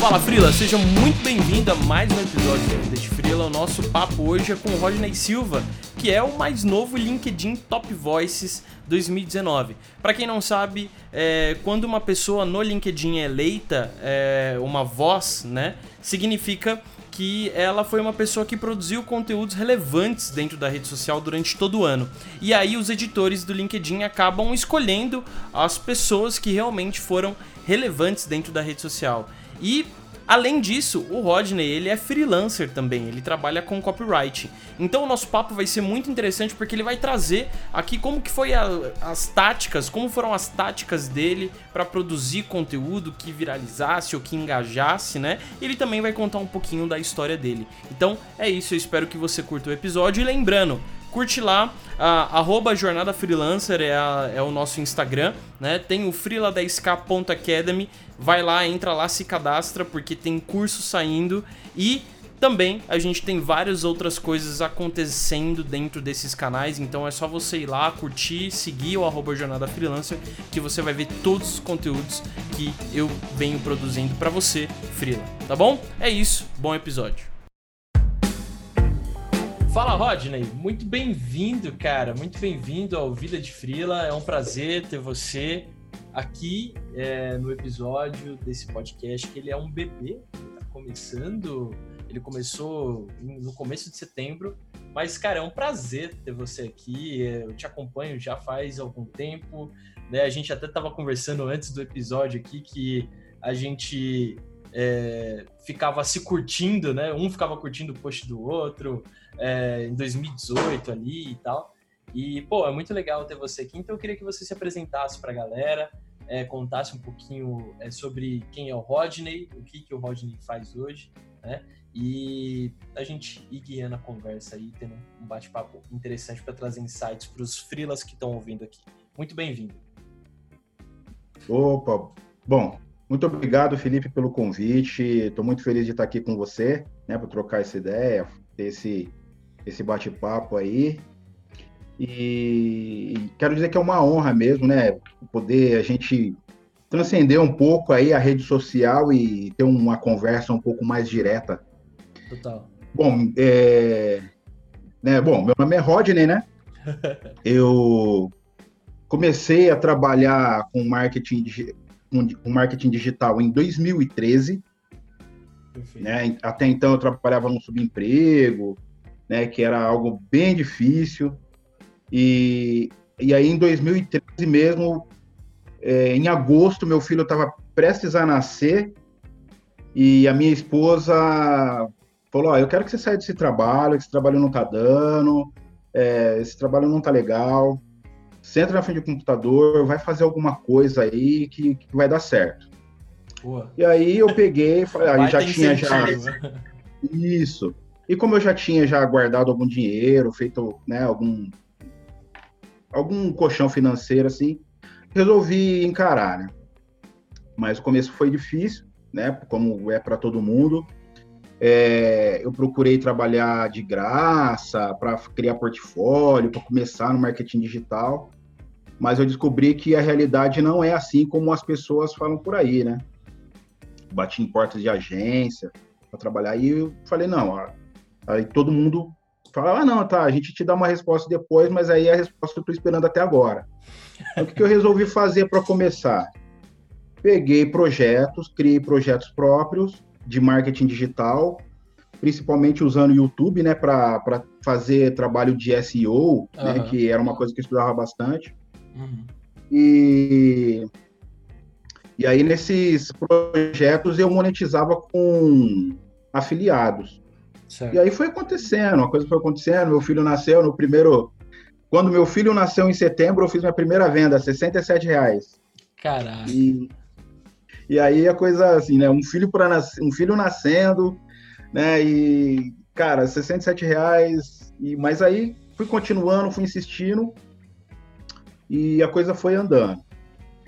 Fala Frila, seja muito bem-vindo a mais um episódio do Vida de Frila. O nosso papo hoje é com o Rodney Silva, que é o mais novo LinkedIn Top Voices 2019. Para quem não sabe, é, quando uma pessoa no LinkedIn é eleita, é, uma voz, né, significa que ela foi uma pessoa que produziu conteúdos relevantes dentro da rede social durante todo o ano. E aí os editores do LinkedIn acabam escolhendo as pessoas que realmente foram relevantes dentro da rede social. E Além disso, o Rodney, ele é freelancer também, ele trabalha com copyright. Então o nosso papo vai ser muito interessante porque ele vai trazer aqui como que foi a, as táticas, como foram as táticas dele para produzir conteúdo que viralizasse ou que engajasse, né? Ele também vai contar um pouquinho da história dele. Então é isso, eu espero que você curta o episódio e lembrando, curte lá, a, arroba Jornada Freelancer é, a, é, o nosso Instagram, né? Tem o frila10k.academy, vai lá, entra lá, se cadastra, porque tem curso saindo e também a gente tem várias outras coisas acontecendo dentro desses canais, então é só você ir lá, curtir, seguir o arroba Jornada Freelancer, que você vai ver todos os conteúdos que eu venho produzindo para você, Freela, tá bom? É isso, bom episódio. Fala, Rodney. Muito bem-vindo, cara. Muito bem-vindo ao Vida de Frila. É um prazer ter você aqui é, no episódio desse podcast, que ele é um bebê. Tá começando. Ele começou no começo de setembro. Mas, cara, é um prazer ter você aqui. Eu te acompanho já faz algum tempo. Né? A gente até estava conversando antes do episódio aqui que a gente é, ficava se curtindo, né? Um ficava curtindo o post do outro é, em 2018 ali e tal. E, pô, é muito legal ter você aqui. Então, eu queria que você se apresentasse para a galera, é, contasse um pouquinho é, sobre quem é o Rodney, o que, que o Rodney faz hoje, né? E a gente ir guiando a conversa aí, tendo um bate-papo interessante para trazer insights para os freelas que estão ouvindo aqui. Muito bem-vindo. Opa, bom, muito obrigado, Felipe, pelo convite. Estou muito feliz de estar aqui com você, né, para trocar essa ideia, ter esse esse bate-papo aí. E quero dizer que é uma honra mesmo, né? Poder a gente transcender um pouco aí a rede social e ter uma conversa um pouco mais direta. Total. Bom, é... né, bom meu nome é Rodney, né? Eu comecei a trabalhar com marketing, com marketing digital em 2013. Né? Até então eu trabalhava no subemprego, né, que era algo bem difícil. E, e aí, em 2013 mesmo, é, em agosto, meu filho estava prestes a nascer e a minha esposa falou: oh, Eu quero que você saia desse trabalho, esse trabalho não está dando, é, esse trabalho não está legal. Senta na frente do computador, vai fazer alguma coisa aí que, que vai dar certo. Boa. E aí eu peguei, aí já tinha já. Isso. E como eu já tinha já guardado algum dinheiro, feito né, algum, algum colchão financeiro assim, resolvi encarar, né? Mas o começo foi difícil, né? Como é para todo mundo. É, eu procurei trabalhar de graça para criar portfólio, para começar no marketing digital, mas eu descobri que a realidade não é assim como as pessoas falam por aí, né? Bati em portas de agência para trabalhar e eu falei não, Aí todo mundo fala, ah, não, tá, a gente te dá uma resposta depois, mas aí a resposta eu estou esperando até agora. Então, o que, que eu resolvi fazer para começar? Peguei projetos, criei projetos próprios de marketing digital, principalmente usando o YouTube, né, para fazer trabalho de SEO, uhum. né, que era uma coisa que eu estudava bastante. Uhum. E, e aí, nesses projetos, eu monetizava com afiliados. Certo. E aí foi acontecendo, a coisa foi acontecendo. Meu filho nasceu no primeiro. Quando meu filho nasceu em setembro, eu fiz minha primeira venda, 67 reais. Caralho. E, e aí a coisa assim, né? Um filho para nas... um filho nascendo, né? E cara, 67 reais. E mas aí fui continuando, fui insistindo e a coisa foi andando,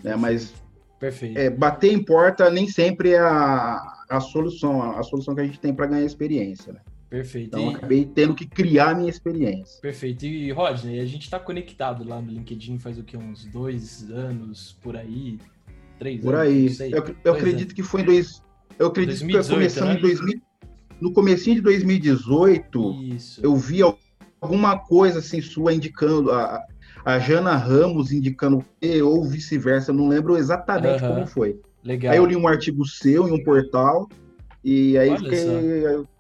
né? Mas Perfeito. É, bater em porta nem sempre é a, a solução, a, a solução que a gente tem para ganhar experiência, né? Perfeito. Então, e... acabei tendo que criar a minha experiência. Perfeito. E, Rodney, a gente está conectado lá no LinkedIn faz o que? Uns dois anos por aí? Três por anos? aí. Eu, eu acredito anos. que foi em dois. Eu acredito 2018, que começando né? em 2000, no comecinho de 2018, Isso. eu vi alguma coisa assim sua indicando a, a Jana Ramos indicando ou vice-versa, não lembro exatamente como foi. Legal. Aí eu li um artigo seu em um portal e aí fiquei,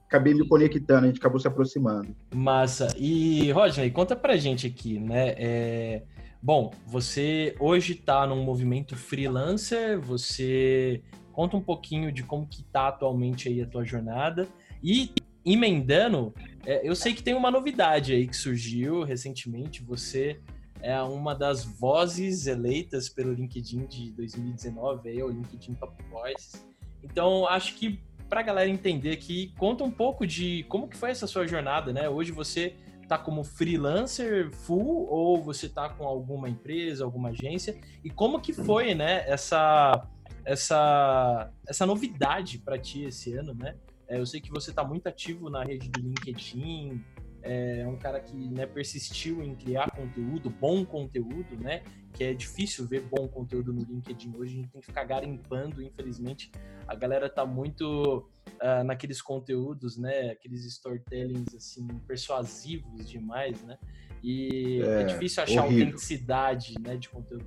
acabei me conectando, a gente acabou se aproximando. Massa. E Rodney, conta pra gente aqui, né? É... Bom, você hoje está num movimento freelancer, você conta um pouquinho de como que tá atualmente aí a tua jornada e emendando, é, eu sei que tem uma novidade aí que surgiu recentemente. Você é uma das vozes eleitas pelo LinkedIn de 2019, aí, o LinkedIn Top Voices. Então, acho que para a galera entender aqui, conta um pouco de como que foi essa sua jornada, né? Hoje você está como freelancer full ou você está com alguma empresa, alguma agência? E como que foi, né, essa essa essa novidade para ti esse ano, né? É, eu sei que você está muito ativo na rede do LinkedIn, é um cara que né, persistiu em criar conteúdo, bom conteúdo, né? Que é difícil ver bom conteúdo no LinkedIn hoje, a gente tem que ficar garimpando, infelizmente. A galera tá muito uh, naqueles conteúdos, né? Aqueles storytellings, assim, persuasivos demais, né? E é, é difícil achar horrível. autenticidade né, de conteúdo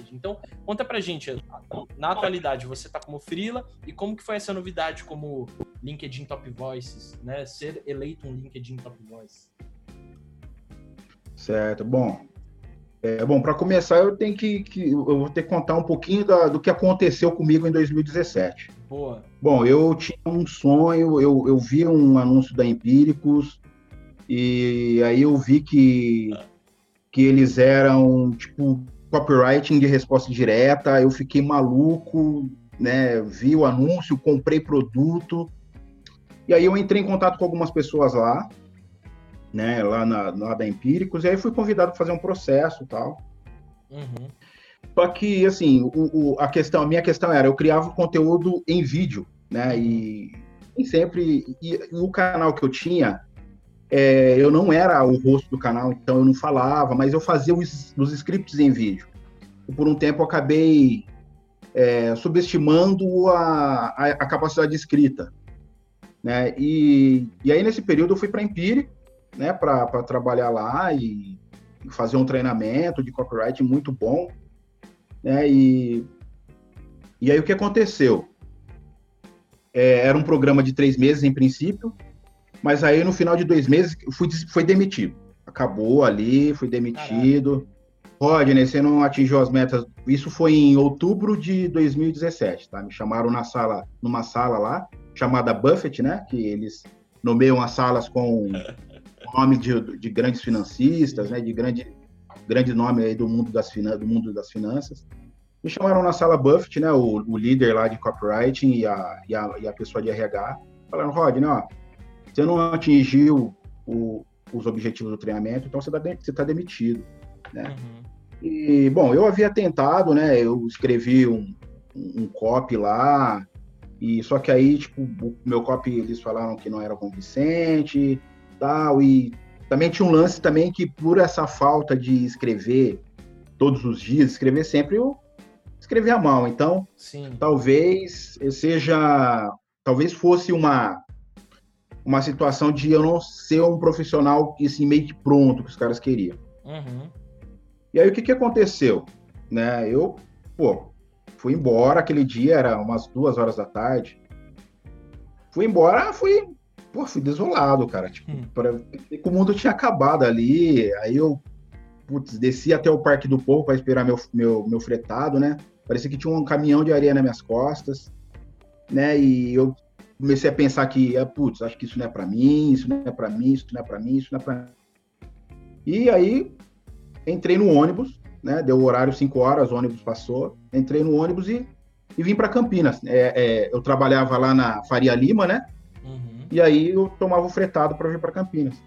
LinkedIn. Então, conta pra gente, na atualidade, você tá como freela e como que foi essa novidade como LinkedIn Top Voices, né? Ser eleito um LinkedIn Top Voice. Certo, bom. É, bom, para começar, eu tenho que, que, eu vou ter que contar um pouquinho da, do que aconteceu comigo em 2017. Boa. Bom, eu tinha um sonho, eu, eu vi um anúncio da Empíricos e aí eu vi que, que eles eram tipo copywriting de resposta direta, eu fiquei maluco, né? Vi o anúncio, comprei produto. E aí eu entrei em contato com algumas pessoas lá, né? Lá, na, lá da Empíricos, e aí fui convidado para fazer um processo e tal. Uhum. Só que, assim, o, o, a questão, a minha questão era, eu criava conteúdo em vídeo, né? E, e sempre, e, e o canal que eu tinha, é, eu não era o rosto do canal, então eu não falava, mas eu fazia os, os scripts em vídeo. E por um tempo eu acabei é, subestimando a, a, a, capacidade de escrita. Né? E, e aí, nesse período, eu fui para Empírico, né, para trabalhar lá e, fazer um treinamento de copyright muito bom. Né? E, e aí, o que aconteceu? É, era um programa de três meses, em princípio, mas aí no final de dois meses fui, foi demitido. Acabou ali, fui demitido. Rodney, você não atingiu as metas. Isso foi em outubro de 2017, tá? Me chamaram na sala, numa sala lá, chamada Buffett, né? Que eles nomeiam as salas com nome de, de grandes financistas, né? De grande, grande nome aí do mundo das, do mundo das finanças. Me chamaram na sala Buffett, né? O, o líder lá de copywriting e a, e a, e a pessoa de RH. Falaram, Rodney, ó, você não atingiu o, os objetivos do treinamento, então você está tá demitido, né? Uhum. E, bom, eu havia tentado, né? Eu escrevi um, um copy lá, e só que aí, tipo, o meu copy, eles falaram que não era convincente, tal, e também tinha um lance também que por essa falta de escrever todos os dias, escrever sempre, eu escrevia mal. Então, Sim. talvez seja, talvez fosse uma uma situação de eu não ser um profissional assim, meio que pronto que os caras queriam. Uhum. E aí o que, que aconteceu? Né? Eu, pô, fui embora aquele dia, era umas duas horas da tarde. Fui embora, fui, pô, fui desolado, cara. Tipo, hum. pra, o mundo tinha acabado ali. Aí eu, putz, desci até o Parque do Povo para esperar meu, meu, meu fretado, né? Parecia que tinha um caminhão de areia nas minhas costas, né? E eu comecei a pensar que, ah, putz, acho que isso não é para mim, isso não é para mim, isso não é para mim, isso não é para mim. E aí entrei no ônibus, né? Deu o horário 5 horas, o ônibus passou. Entrei no ônibus e, e vim para Campinas. É, é, eu trabalhava lá na Faria Lima, né? Uhum. E aí eu tomava o fretado para vir para Campinas.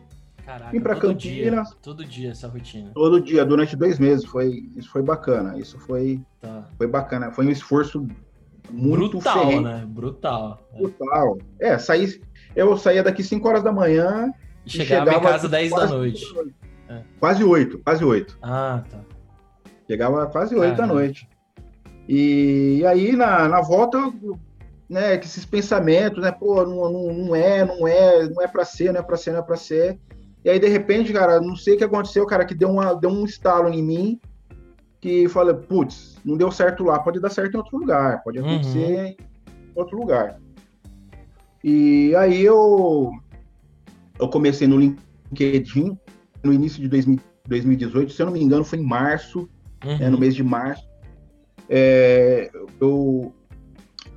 Caraca, vim para Campinas. Dia, todo dia essa rotina. Todo dia, durante dois meses. Foi, isso foi bacana. Isso foi, tá. foi bacana. Foi um esforço muito Brutal, ferrenho. né? Brutal. Brutal. É, saí, eu saía daqui 5 horas da manhã e chegava, chegava em casa 10 da noite. É. Quase 8, quase 8. Ah, tá. Chegava quase 8 da noite. E, e aí, na, na volta, né, que esses pensamentos, né, pô, não, não, não é, não é, não é para ser, não é para ser, não é para ser. E aí de repente, cara, não sei o que aconteceu, cara, que deu uma deu um estalo em mim que fala, putz, não deu certo lá, pode dar certo em outro lugar, pode uhum. acontecer uhum. em outro lugar. E aí eu eu comecei no LinkedIn no início de 2018, se eu não me engano, foi em março, uhum. é, no mês de março. É, eu,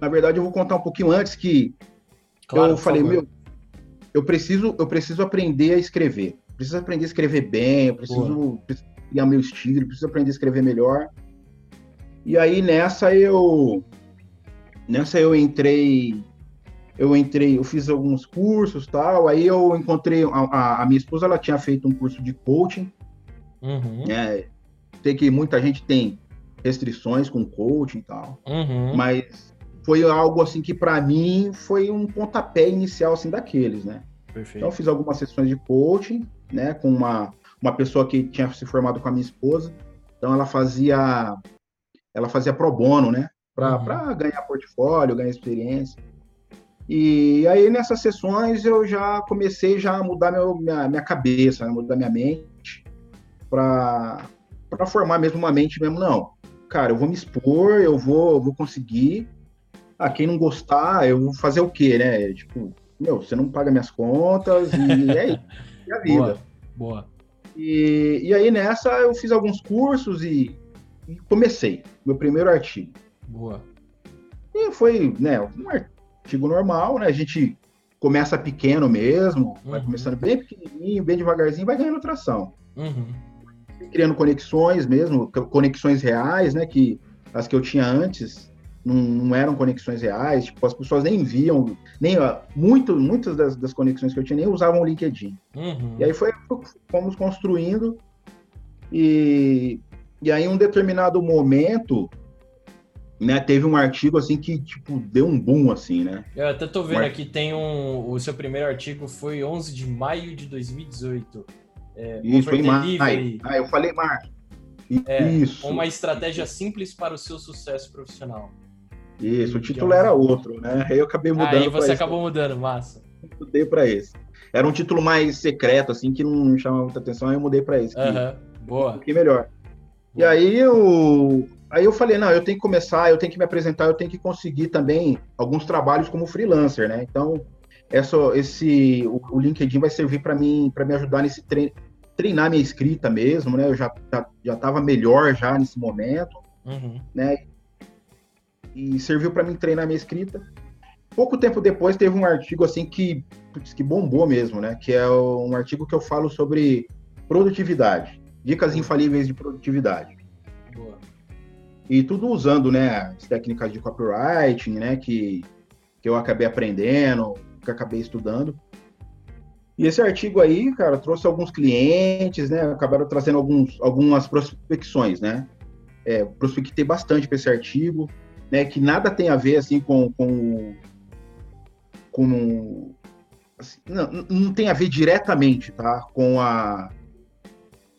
na verdade, eu vou contar um pouquinho antes que claro, eu falei, meu, eu preciso, eu preciso aprender a escrever. Preciso aprender a escrever bem, eu preciso, preciso criar meu estilo, preciso aprender a escrever melhor. E aí nessa eu nessa eu entrei eu entrei, eu fiz alguns cursos tal, aí eu encontrei a, a, a minha esposa, ela tinha feito um curso de coaching, uhum. né, sei que muita gente tem restrições com coaching e tal, uhum. mas foi algo assim que para mim foi um pontapé inicial assim daqueles, né? Perfeito. Então eu fiz algumas sessões de coaching, né, com uma uma pessoa que tinha se formado com a minha esposa, então ela fazia ela fazia pro bono, né, para uhum. ganhar portfólio, ganhar experiência. E aí nessas sessões eu já comecei já a mudar meu, minha, minha cabeça, né, mudar minha mente para para formar mesmo uma mente mesmo não. Cara, eu vou me expor, eu vou, vou conseguir ah, quem não gostar, eu vou fazer o quê, né? Tipo, meu, você não paga minhas contas e é isso, é a vida. Boa. Boa. E, e aí nessa eu fiz alguns cursos e, e comecei meu primeiro artigo. Boa. E foi, né, um artigo normal, né? A gente começa pequeno mesmo, uhum. vai começando bem pequenininho, bem devagarzinho, vai ganhando tração. Uhum. Criando conexões mesmo, conexões reais, né? Que as que eu tinha antes, não, não, eram conexões reais, tipo, as pessoas nem viam, nem muito, muitas das, das, conexões que eu tinha nem usavam o LinkedIn. Uhum. E aí foi, fomos construindo e, e aí em um determinado momento, né, teve um artigo assim que tipo deu um boom assim, né? Eu até tô vendo um aqui tem um, o seu primeiro artigo foi 11 de maio de 2018. É, Isso em maio. Ah, eu falei março. É, Isso. Uma estratégia simples para o seu sucesso profissional. Isso, o título era outro, né? Aí eu acabei mudando. Aí você acabou mudando, massa. Mudei para esse. Era um título mais secreto, assim, que não chamava muita atenção, aí eu mudei para esse. Aham, boa. Que melhor. E aí eu, aí eu falei, não, eu tenho que começar, eu tenho que me apresentar, eu tenho que conseguir também alguns trabalhos como freelancer, né? Então, essa, esse, o, o LinkedIn vai servir para mim, para me ajudar nesse treino, treinar minha escrita mesmo, né? Eu já já, já tava melhor já nesse momento, uhum. né? e serviu para mim treinar minha escrita. Pouco tempo depois teve um artigo assim que, que bombou mesmo, né? Que é um artigo que eu falo sobre produtividade, dicas infalíveis de produtividade. Boa. E tudo usando, né, as técnicas de copywriting, né, que, que eu acabei aprendendo, que acabei estudando. E esse artigo aí, cara, trouxe alguns clientes, né, acabaram trazendo alguns, algumas prospecções, né. É, prospectei bastante para esse artigo, né, que nada tem a ver assim com, com, com assim, não, não tem a ver diretamente, tá, com a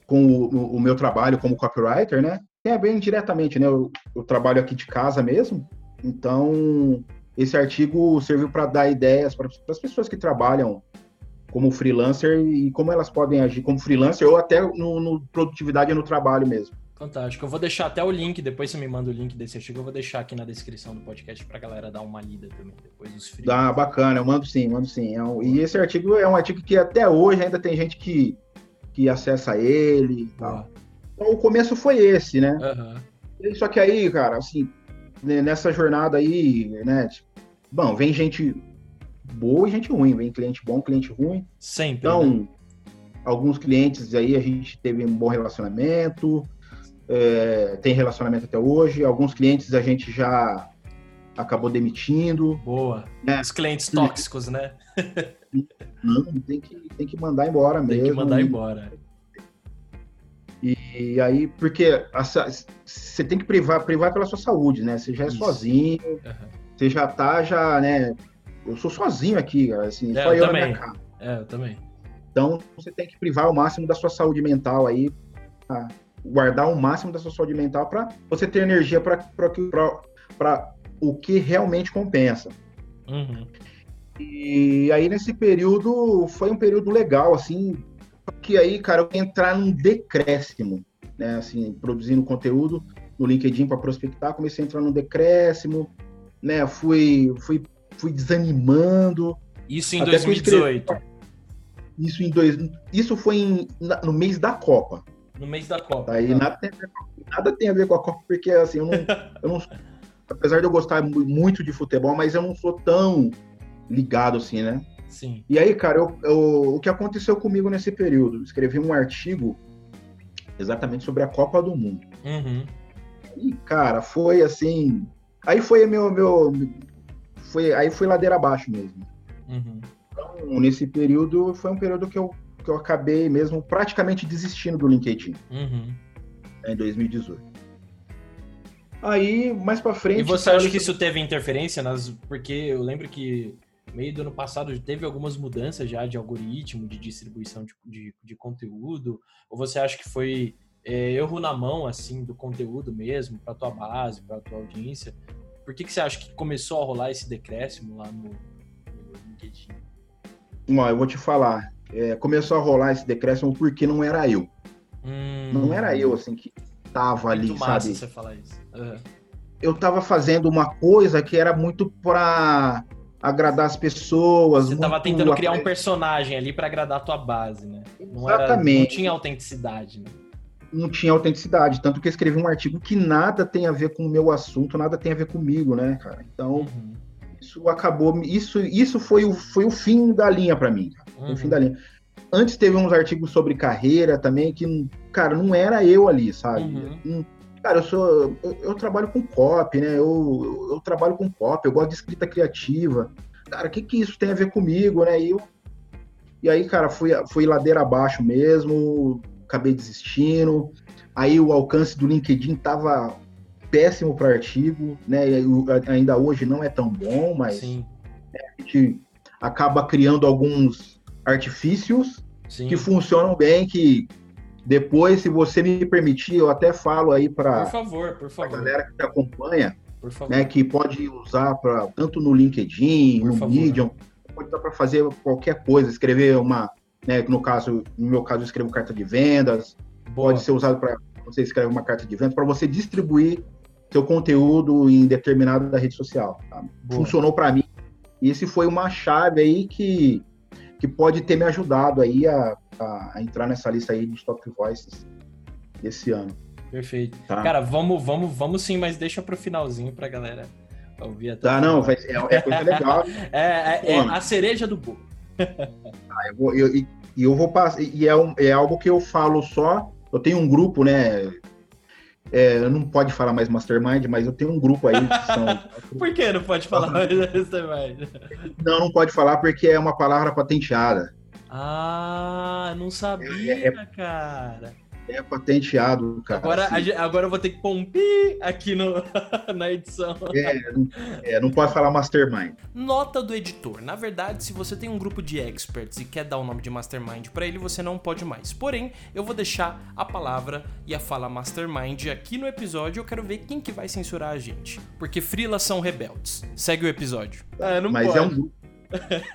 com o, o, meu trabalho como copywriter, né? Tem a ver indiretamente, né? Eu, eu trabalho aqui de casa mesmo, então esse artigo serviu para dar ideias para as pessoas que trabalham como freelancer e como elas podem agir como freelancer ou até no, no produtividade no trabalho mesmo. Fantástico. Eu vou deixar até o link, depois você me manda o link desse artigo, eu vou deixar aqui na descrição do podcast pra galera dar uma lida também, depois dos frios. Ah, bacana, eu mando sim, mando sim. É um, e esse artigo é um artigo que até hoje ainda tem gente que, que acessa ele e tal. Então o começo foi esse, né? Uhum. Só que aí, cara, assim, né, nessa jornada aí, né, tipo, bom, vem gente boa e gente ruim, vem cliente bom, cliente ruim. Sempre. Então, né? alguns clientes aí a gente teve um bom relacionamento, é, tem relacionamento até hoje. Alguns clientes a gente já acabou demitindo. Boa. Né? Os clientes tóxicos, né? Não, tem que, tem que mandar embora mesmo. Tem que mandar embora. E, aí, porque você tem que privar, privar pela sua saúde, né? Você já é Isso. sozinho, uhum. você já tá, já, né? Eu sou sozinho aqui, assim, é, só eu, eu também. na. É, eu também. Então, você tem que privar o máximo da sua saúde mental aí, guardar o máximo da sua saúde mental para você ter energia para o que realmente compensa. Uhum. E aí, nesse período, foi um período legal, assim, que aí, cara, eu entrar num decréscimo, né, assim, produzindo conteúdo no LinkedIn para prospectar, comecei a entrar num decréscimo, né, fui, fui, fui desanimando. Isso em 2018? Isso em dois, isso foi em, no mês da Copa. No mês da Copa. Aí tá. nada, tem ver, nada tem a ver com a Copa, porque assim, eu não, eu não apesar de eu gostar muito de futebol, mas eu não sou tão ligado assim, né? Sim. E aí, cara, eu, eu, o que aconteceu comigo nesse período? Escrevi um artigo exatamente sobre a Copa do Mundo. Uhum. E, cara, foi assim. Aí foi meu. meu foi, aí foi ladeira abaixo mesmo. Uhum. Então, nesse período, foi um período que eu, que eu acabei mesmo praticamente desistindo do LinkedIn. Uhum. Em 2018. Aí, mais pra frente. E você acha que isso teve interferência nas. Porque eu lembro que meio do ano passado teve algumas mudanças já de algoritmo, de distribuição de, de, de conteúdo? Ou você acha que foi é, erro na mão, assim, do conteúdo mesmo, para tua base, para tua audiência? Por que, que você acha que começou a rolar esse decréscimo lá no, no LinkedIn? Bom, eu vou te falar. É, começou a rolar esse decréscimo porque não era eu. Hum, não era eu, assim, que tava ali, muito sabe? você falar isso. Uhum. Eu tava fazendo uma coisa que era muito para agradar as pessoas. Você tava tentando criar um personagem ali para agradar a tua base, né? Não Exatamente. Era, não tinha autenticidade, né? Não tinha autenticidade, tanto que eu escrevi um artigo que nada tem a ver com o meu assunto, nada tem a ver comigo, né, cara? Então, uhum. isso acabou, isso, isso foi, o, foi o fim da linha para mim, uhum. o fim da linha. Antes teve uns artigos sobre carreira também, que, cara, não era eu ali, sabe? Uhum. Cara, eu sou. Eu, eu, trabalho com copy, né? Eu, eu trabalho com copy, eu gosto de escrita criativa. Cara, o que, que isso tem a ver comigo, né? E, eu, e aí, cara, fui, fui ladeira abaixo mesmo, acabei desistindo. Aí o alcance do LinkedIn tava péssimo para artigo, né? ainda hoje não é tão bom, mas né, a gente acaba criando alguns artifícios Sim. que funcionam bem, que depois, se você me permitir, eu até falo aí para por favor, por favor. a galera que te acompanha, né, que pode usar para tanto no LinkedIn, por no favor. Medium, pode dar para fazer qualquer coisa, escrever uma, né, no caso, no meu caso, eu escrevo carta de vendas, Boa. pode ser usado para você escrever uma carta de vendas para você distribuir seu conteúdo em determinada rede social. Tá? Funcionou para mim. E esse foi uma chave aí que que pode ter me ajudado aí a, a, a entrar nessa lista aí de top voices desse ano. Perfeito. Tá. Cara, vamos, vamos, vamos sim, mas deixa pro finalzinho pra galera ouvir até. Tá, não, vai, é, é coisa legal. é, é, é, a cereja do bolo. ah, eu vou, eu, e eu vou passar, e é, um, é algo que eu falo só. Eu tenho um grupo, né? É, não pode falar mais Mastermind, mas eu tenho um grupo aí que são. Por que não pode falar mais Mastermind? Não, não pode falar porque é uma palavra patenteada. Ah, não sabia, é, é, cara. É patenteado, cara. Agora, assim. agora eu vou ter que pôr um pi aqui no, na edição. É, não, é, não pode falar mastermind. Nota do editor. Na verdade, se você tem um grupo de experts e quer dar o nome de mastermind para ele, você não pode mais. Porém, eu vou deixar a palavra e a fala mastermind aqui no episódio. Eu quero ver quem que vai censurar a gente. Porque frilas são rebeldes. Segue o episódio. Ah, não Mas pode. é um grupo.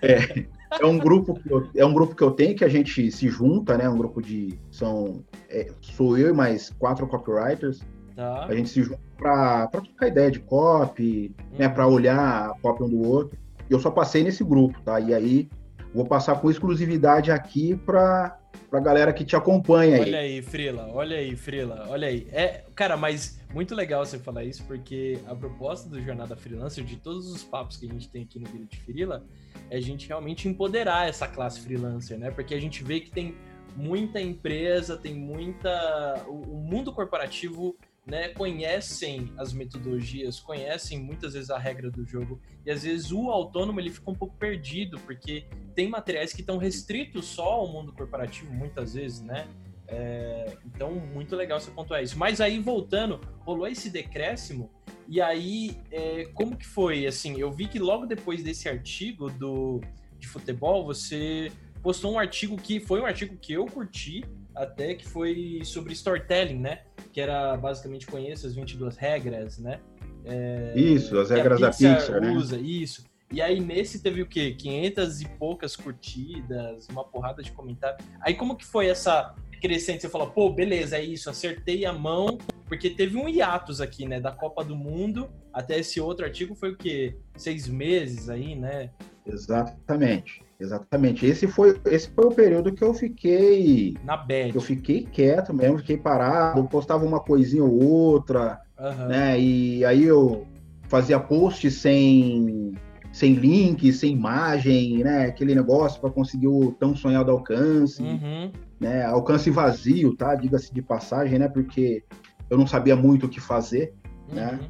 É é um grupo que eu, é um grupo que eu tenho que a gente se junta, né? Um grupo de são é, sou eu e mais quatro copywriters. Tá. A gente se junta para trocar ideia de copy, né? hum. né? Para olhar a copy um do outro. Eu só passei nesse grupo, tá? E aí vou passar com exclusividade aqui para pra galera que te acompanha aí. Olha aí, Frila, olha aí, Frila, olha aí. É, cara, mas muito legal você falar isso, porque a proposta do Jornada Freelancer, de todos os papos que a gente tem aqui no Vida de Frila, é a gente realmente empoderar essa classe freelancer, né? Porque a gente vê que tem muita empresa, tem muita. O, mundo corporativo né, conhecem as metodologias, conhecem muitas vezes a regra do jogo e às vezes o autônomo ele fica um pouco perdido porque tem materiais que estão restritos só ao mundo corporativo muitas vezes, né? É, então muito legal você pontuar isso. Mas aí voltando, rolou esse decréscimo e aí é, como que foi? Assim, eu vi que logo depois desse artigo do de futebol você postou um artigo que foi um artigo que eu curti até que foi sobre storytelling, né? Que era basicamente conheça as 22 regras, né? É, isso, as regras da Pixar, né? usa, isso. E aí nesse teve o quê? 500 e poucas curtidas, uma porrada de comentários. Aí como que foi essa crescente? Você falou, pô, beleza, é isso, acertei a mão, porque teve um hiatus aqui, né, da Copa do Mundo até esse outro artigo foi o quê? Seis meses aí, né? Exatamente. Exatamente. Esse foi, esse foi o período que eu fiquei. Na bad. Eu fiquei quieto mesmo, fiquei parado, postava uma coisinha ou outra, uhum. né? E aí eu fazia post sem, sem link, sem imagem, né? Aquele negócio para conseguir o tão sonhado alcance, uhum. né? Alcance vazio, tá? Diga-se de passagem, né? Porque eu não sabia muito o que fazer, né? uhum. né?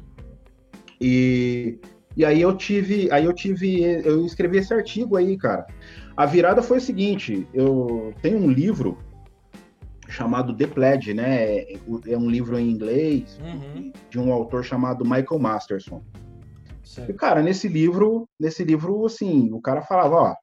E e aí eu tive, aí eu tive, eu escrevi esse artigo aí, cara. A virada foi o seguinte, eu tenho um livro chamado The Pledge, né? É um livro em inglês uhum. de um autor chamado Michael Masterson. Certo. E, cara, nesse livro, nesse livro, assim, o cara falava, ó,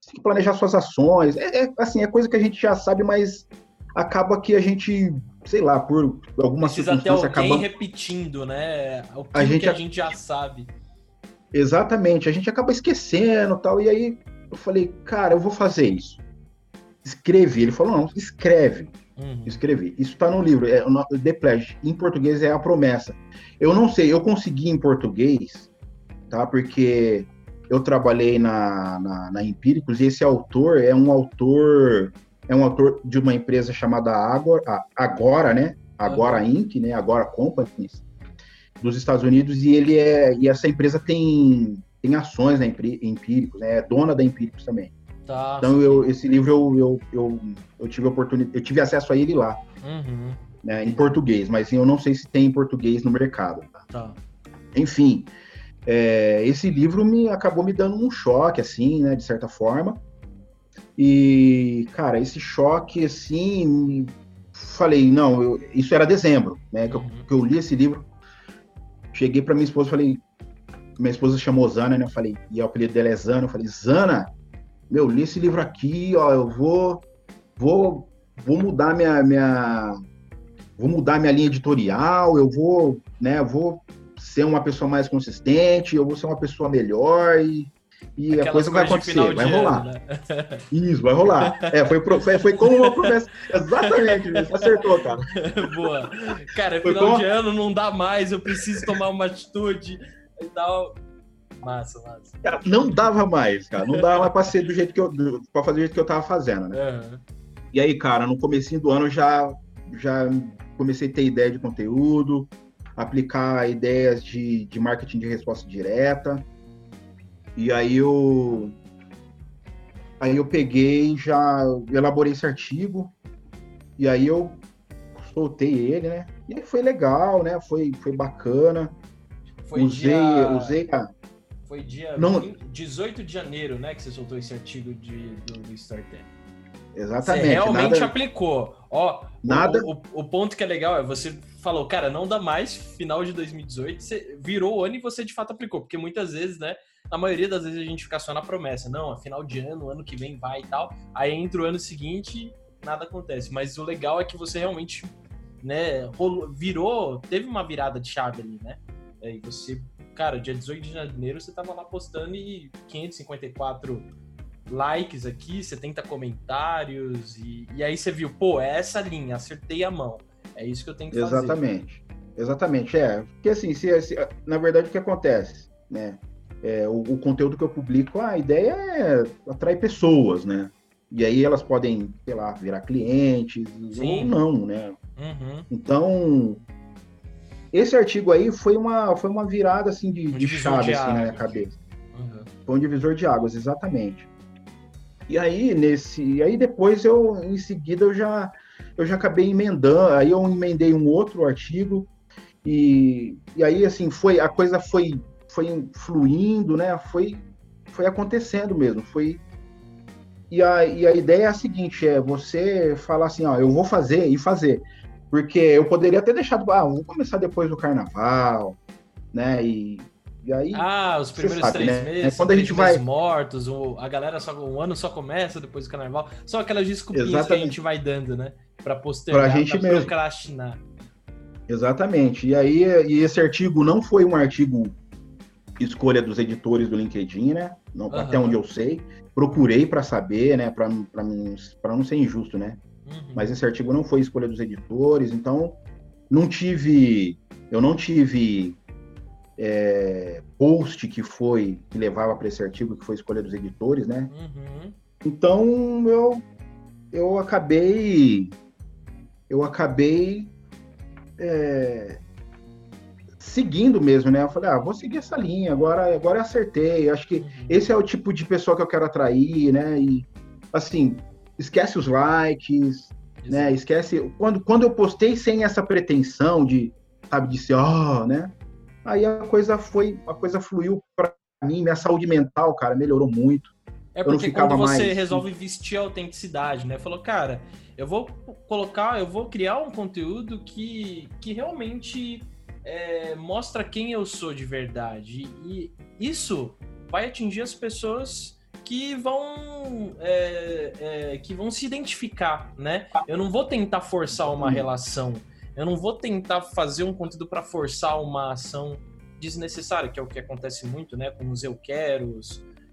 você tem que planejar suas ações. É, é, assim, é coisa que a gente já sabe, mas acaba que a gente, sei lá, por alguma Precisa circunstância alguém acaba repetindo, né? O que a gente, que a gente já sabe. Exatamente, a gente acaba esquecendo tal. E aí eu falei, cara, eu vou fazer isso. Escrevi. Ele falou, não, escreve. Uhum. Escrevi. Isso está no livro. É, The Pledge. Em português é a promessa. Eu não sei, eu consegui em português, tá? Porque eu trabalhei na, na, na Empíricos e esse autor é um autor é um autor de uma empresa chamada Agora, Agora né? Agora uhum. Inc., né? Agora Companies dos Estados Unidos e ele é e essa empresa tem tem ações na Empíricos, né? É dona da Empíricos também. Tá. Então eu, esse livro eu, eu, eu, eu tive oportunidade, eu tive acesso a ele lá, uhum. né? Em português, mas eu não sei se tem em português no mercado. Tá. Enfim, é, esse livro me acabou me dando um choque, assim, né? De certa forma. E cara, esse choque, assim, falei, não, eu, isso era dezembro, né? Que, eu, uhum. que eu li esse livro Cheguei para minha esposa e falei, minha esposa chamou Zana, né? Eu falei, e o apelido dela é Zana. Eu falei, Zana, meu, li esse livro aqui, ó, eu vou, vou, vou mudar minha, minha, vou mudar minha linha editorial, eu vou, né, vou ser uma pessoa mais consistente, eu vou ser uma pessoa melhor e, e Aquelas a coisa vai acontecer, vai rolar. Ano, né? Isso, vai rolar. É, foi, foi, foi como uma promessa. Exatamente, você acertou, cara. Boa. Cara, foi final como... de ano não dá mais, eu preciso tomar uma atitude e tal. Massa, massa. Cara, não dava mais, cara. Não dava mais pra ser do jeito que eu. pra fazer do jeito que eu tava fazendo, né? Uhum. E aí, cara, no comecinho do ano já, já comecei a ter ideia de conteúdo, aplicar ideias de, de marketing de resposta direta. E aí eu aí eu peguei, já elaborei esse artigo e aí eu soltei ele, né? E aí foi legal, né? Foi, foi bacana. Foi usei, dia... usei a... Foi dia Não... 18 de janeiro, né, que você soltou esse artigo de, do, do StarTech. Exatamente. Você realmente nada... aplicou. Ó, nada. O, o, o, ponto que é legal é você falou, cara, não dá mais, final de 2018, você virou o ano e você de fato aplicou, porque muitas vezes, né, na maioria das vezes a gente fica só na promessa, não, a final de ano, ano que vem vai e tal. Aí entra o ano seguinte, nada acontece. Mas o legal é que você realmente, né, rolou, virou, teve uma virada de chave ali, né? E você, cara, dia 18 de janeiro você tava lá postando e 554 likes aqui, 70 comentários, e, e aí você viu, pô, é essa linha, acertei a mão. É isso que eu tenho que Exatamente. fazer. Exatamente. Exatamente, é. Porque assim, se, se, na verdade o que acontece, né? É, o, o, conteúdo que eu publico, a ideia é atrair pessoas, né? E aí elas podem, sei lá, virar clientes Sim. ou não, né? Uhum. Então, esse artigo aí foi uma, foi uma virada assim de, um de chave de assim, na minha cabeça. Uhum. Foi um divisor de águas, exatamente. E aí nesse, e aí depois eu em seguida eu já eu já acabei emendando, aí eu emendei um outro artigo e, e aí assim foi a coisa foi foi fluindo, né? Foi, foi acontecendo mesmo. Foi e a, e a ideia é a seguinte: é você falar assim, ó, eu vou fazer e fazer. Porque eu poderia ter deixado, ah, vou começar depois do carnaval, né? E, e aí. Ah, os primeiros sabe, três né? meses, quando a gente vai mortos, a galera só o ano só começa depois do carnaval. São aquelas desculpinhas Exatamente. que a gente vai dando, né? Para postergar, pra gente pra mesmo. procrastinar. Exatamente. E aí, e esse artigo não foi um artigo escolha dos editores do LinkedIn, né? Não, uhum. Até onde eu sei. Procurei para saber, né? Para não ser injusto, né? Uhum. Mas esse artigo não foi escolha dos editores, então não tive. Eu não tive é, post que foi que levava para esse artigo que foi escolha dos editores, né? Uhum. Então eu eu acabei eu acabei é, seguindo mesmo, né? Eu falei, ah, vou seguir essa linha, agora, agora eu acertei. Acho que uhum. esse é o tipo de pessoa que eu quero atrair, né? E assim, esquece os likes, Exato. né? Esquece. Quando, quando eu postei sem essa pretensão de, sabe, de ser, ó, oh, né? Aí a coisa foi, a coisa fluiu para mim, minha saúde mental, cara, melhorou muito. É porque quando você mais... resolve vestir a autenticidade, né? Falou, cara, eu vou colocar, eu vou criar um conteúdo que, que realmente é, mostra quem eu sou de verdade. E isso vai atingir as pessoas que vão é, é, que vão se identificar, né? Eu não vou tentar forçar uma relação. Eu não vou tentar fazer um conteúdo para forçar uma ação desnecessária, que é o que acontece muito, né? Com os eu quero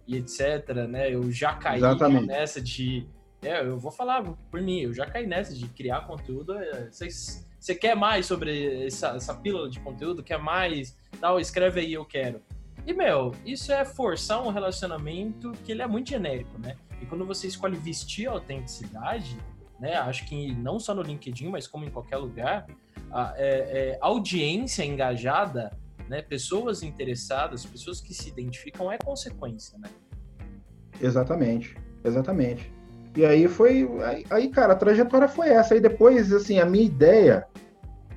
e etc, né? Eu já caí Exatamente. nessa de é, eu vou falar por mim, eu já caí nessa de criar conteúdo. É, vocês, você quer mais sobre essa, essa pílula de conteúdo? Quer mais? Tal, escreve aí, eu quero. E, meu, isso é forçar um relacionamento que ele é muito genérico, né? E quando você escolhe vestir a autenticidade, né? Acho que não só no LinkedIn, mas como em qualquer lugar, a é, é, audiência engajada, né? Pessoas interessadas, pessoas que se identificam é consequência, né? Exatamente, exatamente. E aí foi. Aí, cara, a trajetória foi essa. Aí depois, assim, a minha ideia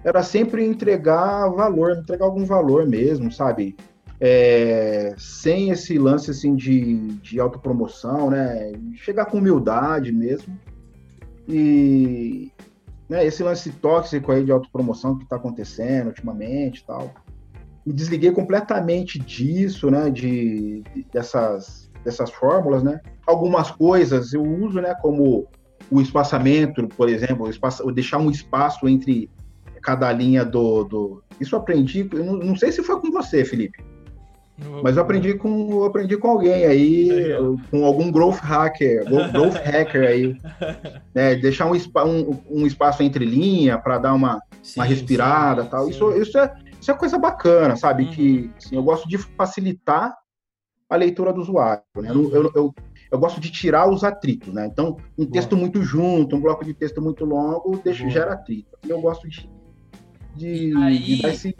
era sempre entregar valor, entregar algum valor mesmo, sabe? É, sem esse lance assim de, de autopromoção, né? Chegar com humildade mesmo. E né, esse lance tóxico aí de autopromoção que está acontecendo ultimamente e tal. Me desliguei completamente disso, né? De, de dessas dessas fórmulas, né? Algumas coisas eu uso, né? Como o espaçamento, por exemplo, espaço, deixar um espaço entre cada linha do. do... Isso eu aprendi, eu não, não, sei se foi com você, Felipe. Mas eu aprendi com, eu aprendi com alguém aí, com algum growth hacker, growth hacker aí, né? Deixar um, um, um espaço entre linha para dar uma, sim, uma respirada, sim, tal. Sim. Isso, isso é, isso é coisa bacana, sabe? Uhum. Que assim, eu gosto de facilitar a leitura do usuário. Né? Eu, eu, eu, eu, gosto de tirar os atritos, né? Então, um texto muito junto, um bloco de texto muito longo, deixa, gera atrito. Eu gosto de, de, aí... de dar esse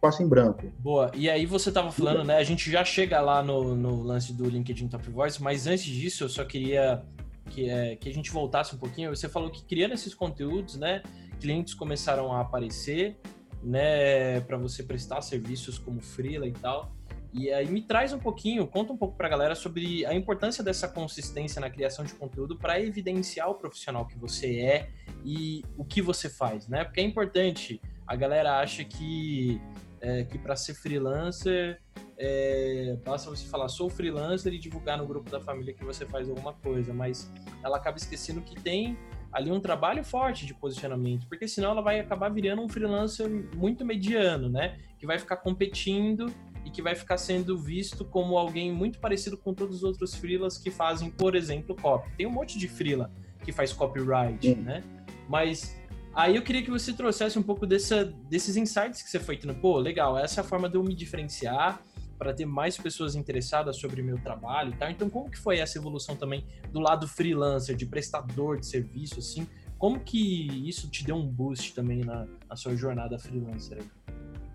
passo em branco. Boa. E aí você estava falando, né? A gente já chega lá no, no lance do LinkedIn Top Voice, mas antes disso eu só queria que, é, que a gente voltasse um pouquinho. Você falou que criando esses conteúdos, né? Clientes começaram a aparecer, né? Para você prestar serviços como freela e tal. E aí me traz um pouquinho, conta um pouco para a galera sobre a importância dessa consistência na criação de conteúdo para evidenciar o profissional que você é e o que você faz, né? Porque é importante. A galera acha que é, que para ser freelancer é, basta você falar sou freelancer e divulgar no grupo da família que você faz alguma coisa, mas ela acaba esquecendo que tem ali um trabalho forte de posicionamento, porque senão ela vai acabar virando um freelancer muito mediano, né? Que vai ficar competindo e que vai ficar sendo visto como alguém muito parecido com todos os outros freelas que fazem, por exemplo, copy. Tem um monte de freela que faz copyright, Sim. né? Mas aí eu queria que você trouxesse um pouco dessa, desses insights que você foi tendo. Pô, legal, essa é a forma de eu me diferenciar para ter mais pessoas interessadas sobre meu trabalho e tal. Então, como que foi essa evolução também do lado freelancer, de prestador de serviço, assim? Como que isso te deu um boost também na, na sua jornada freelancer?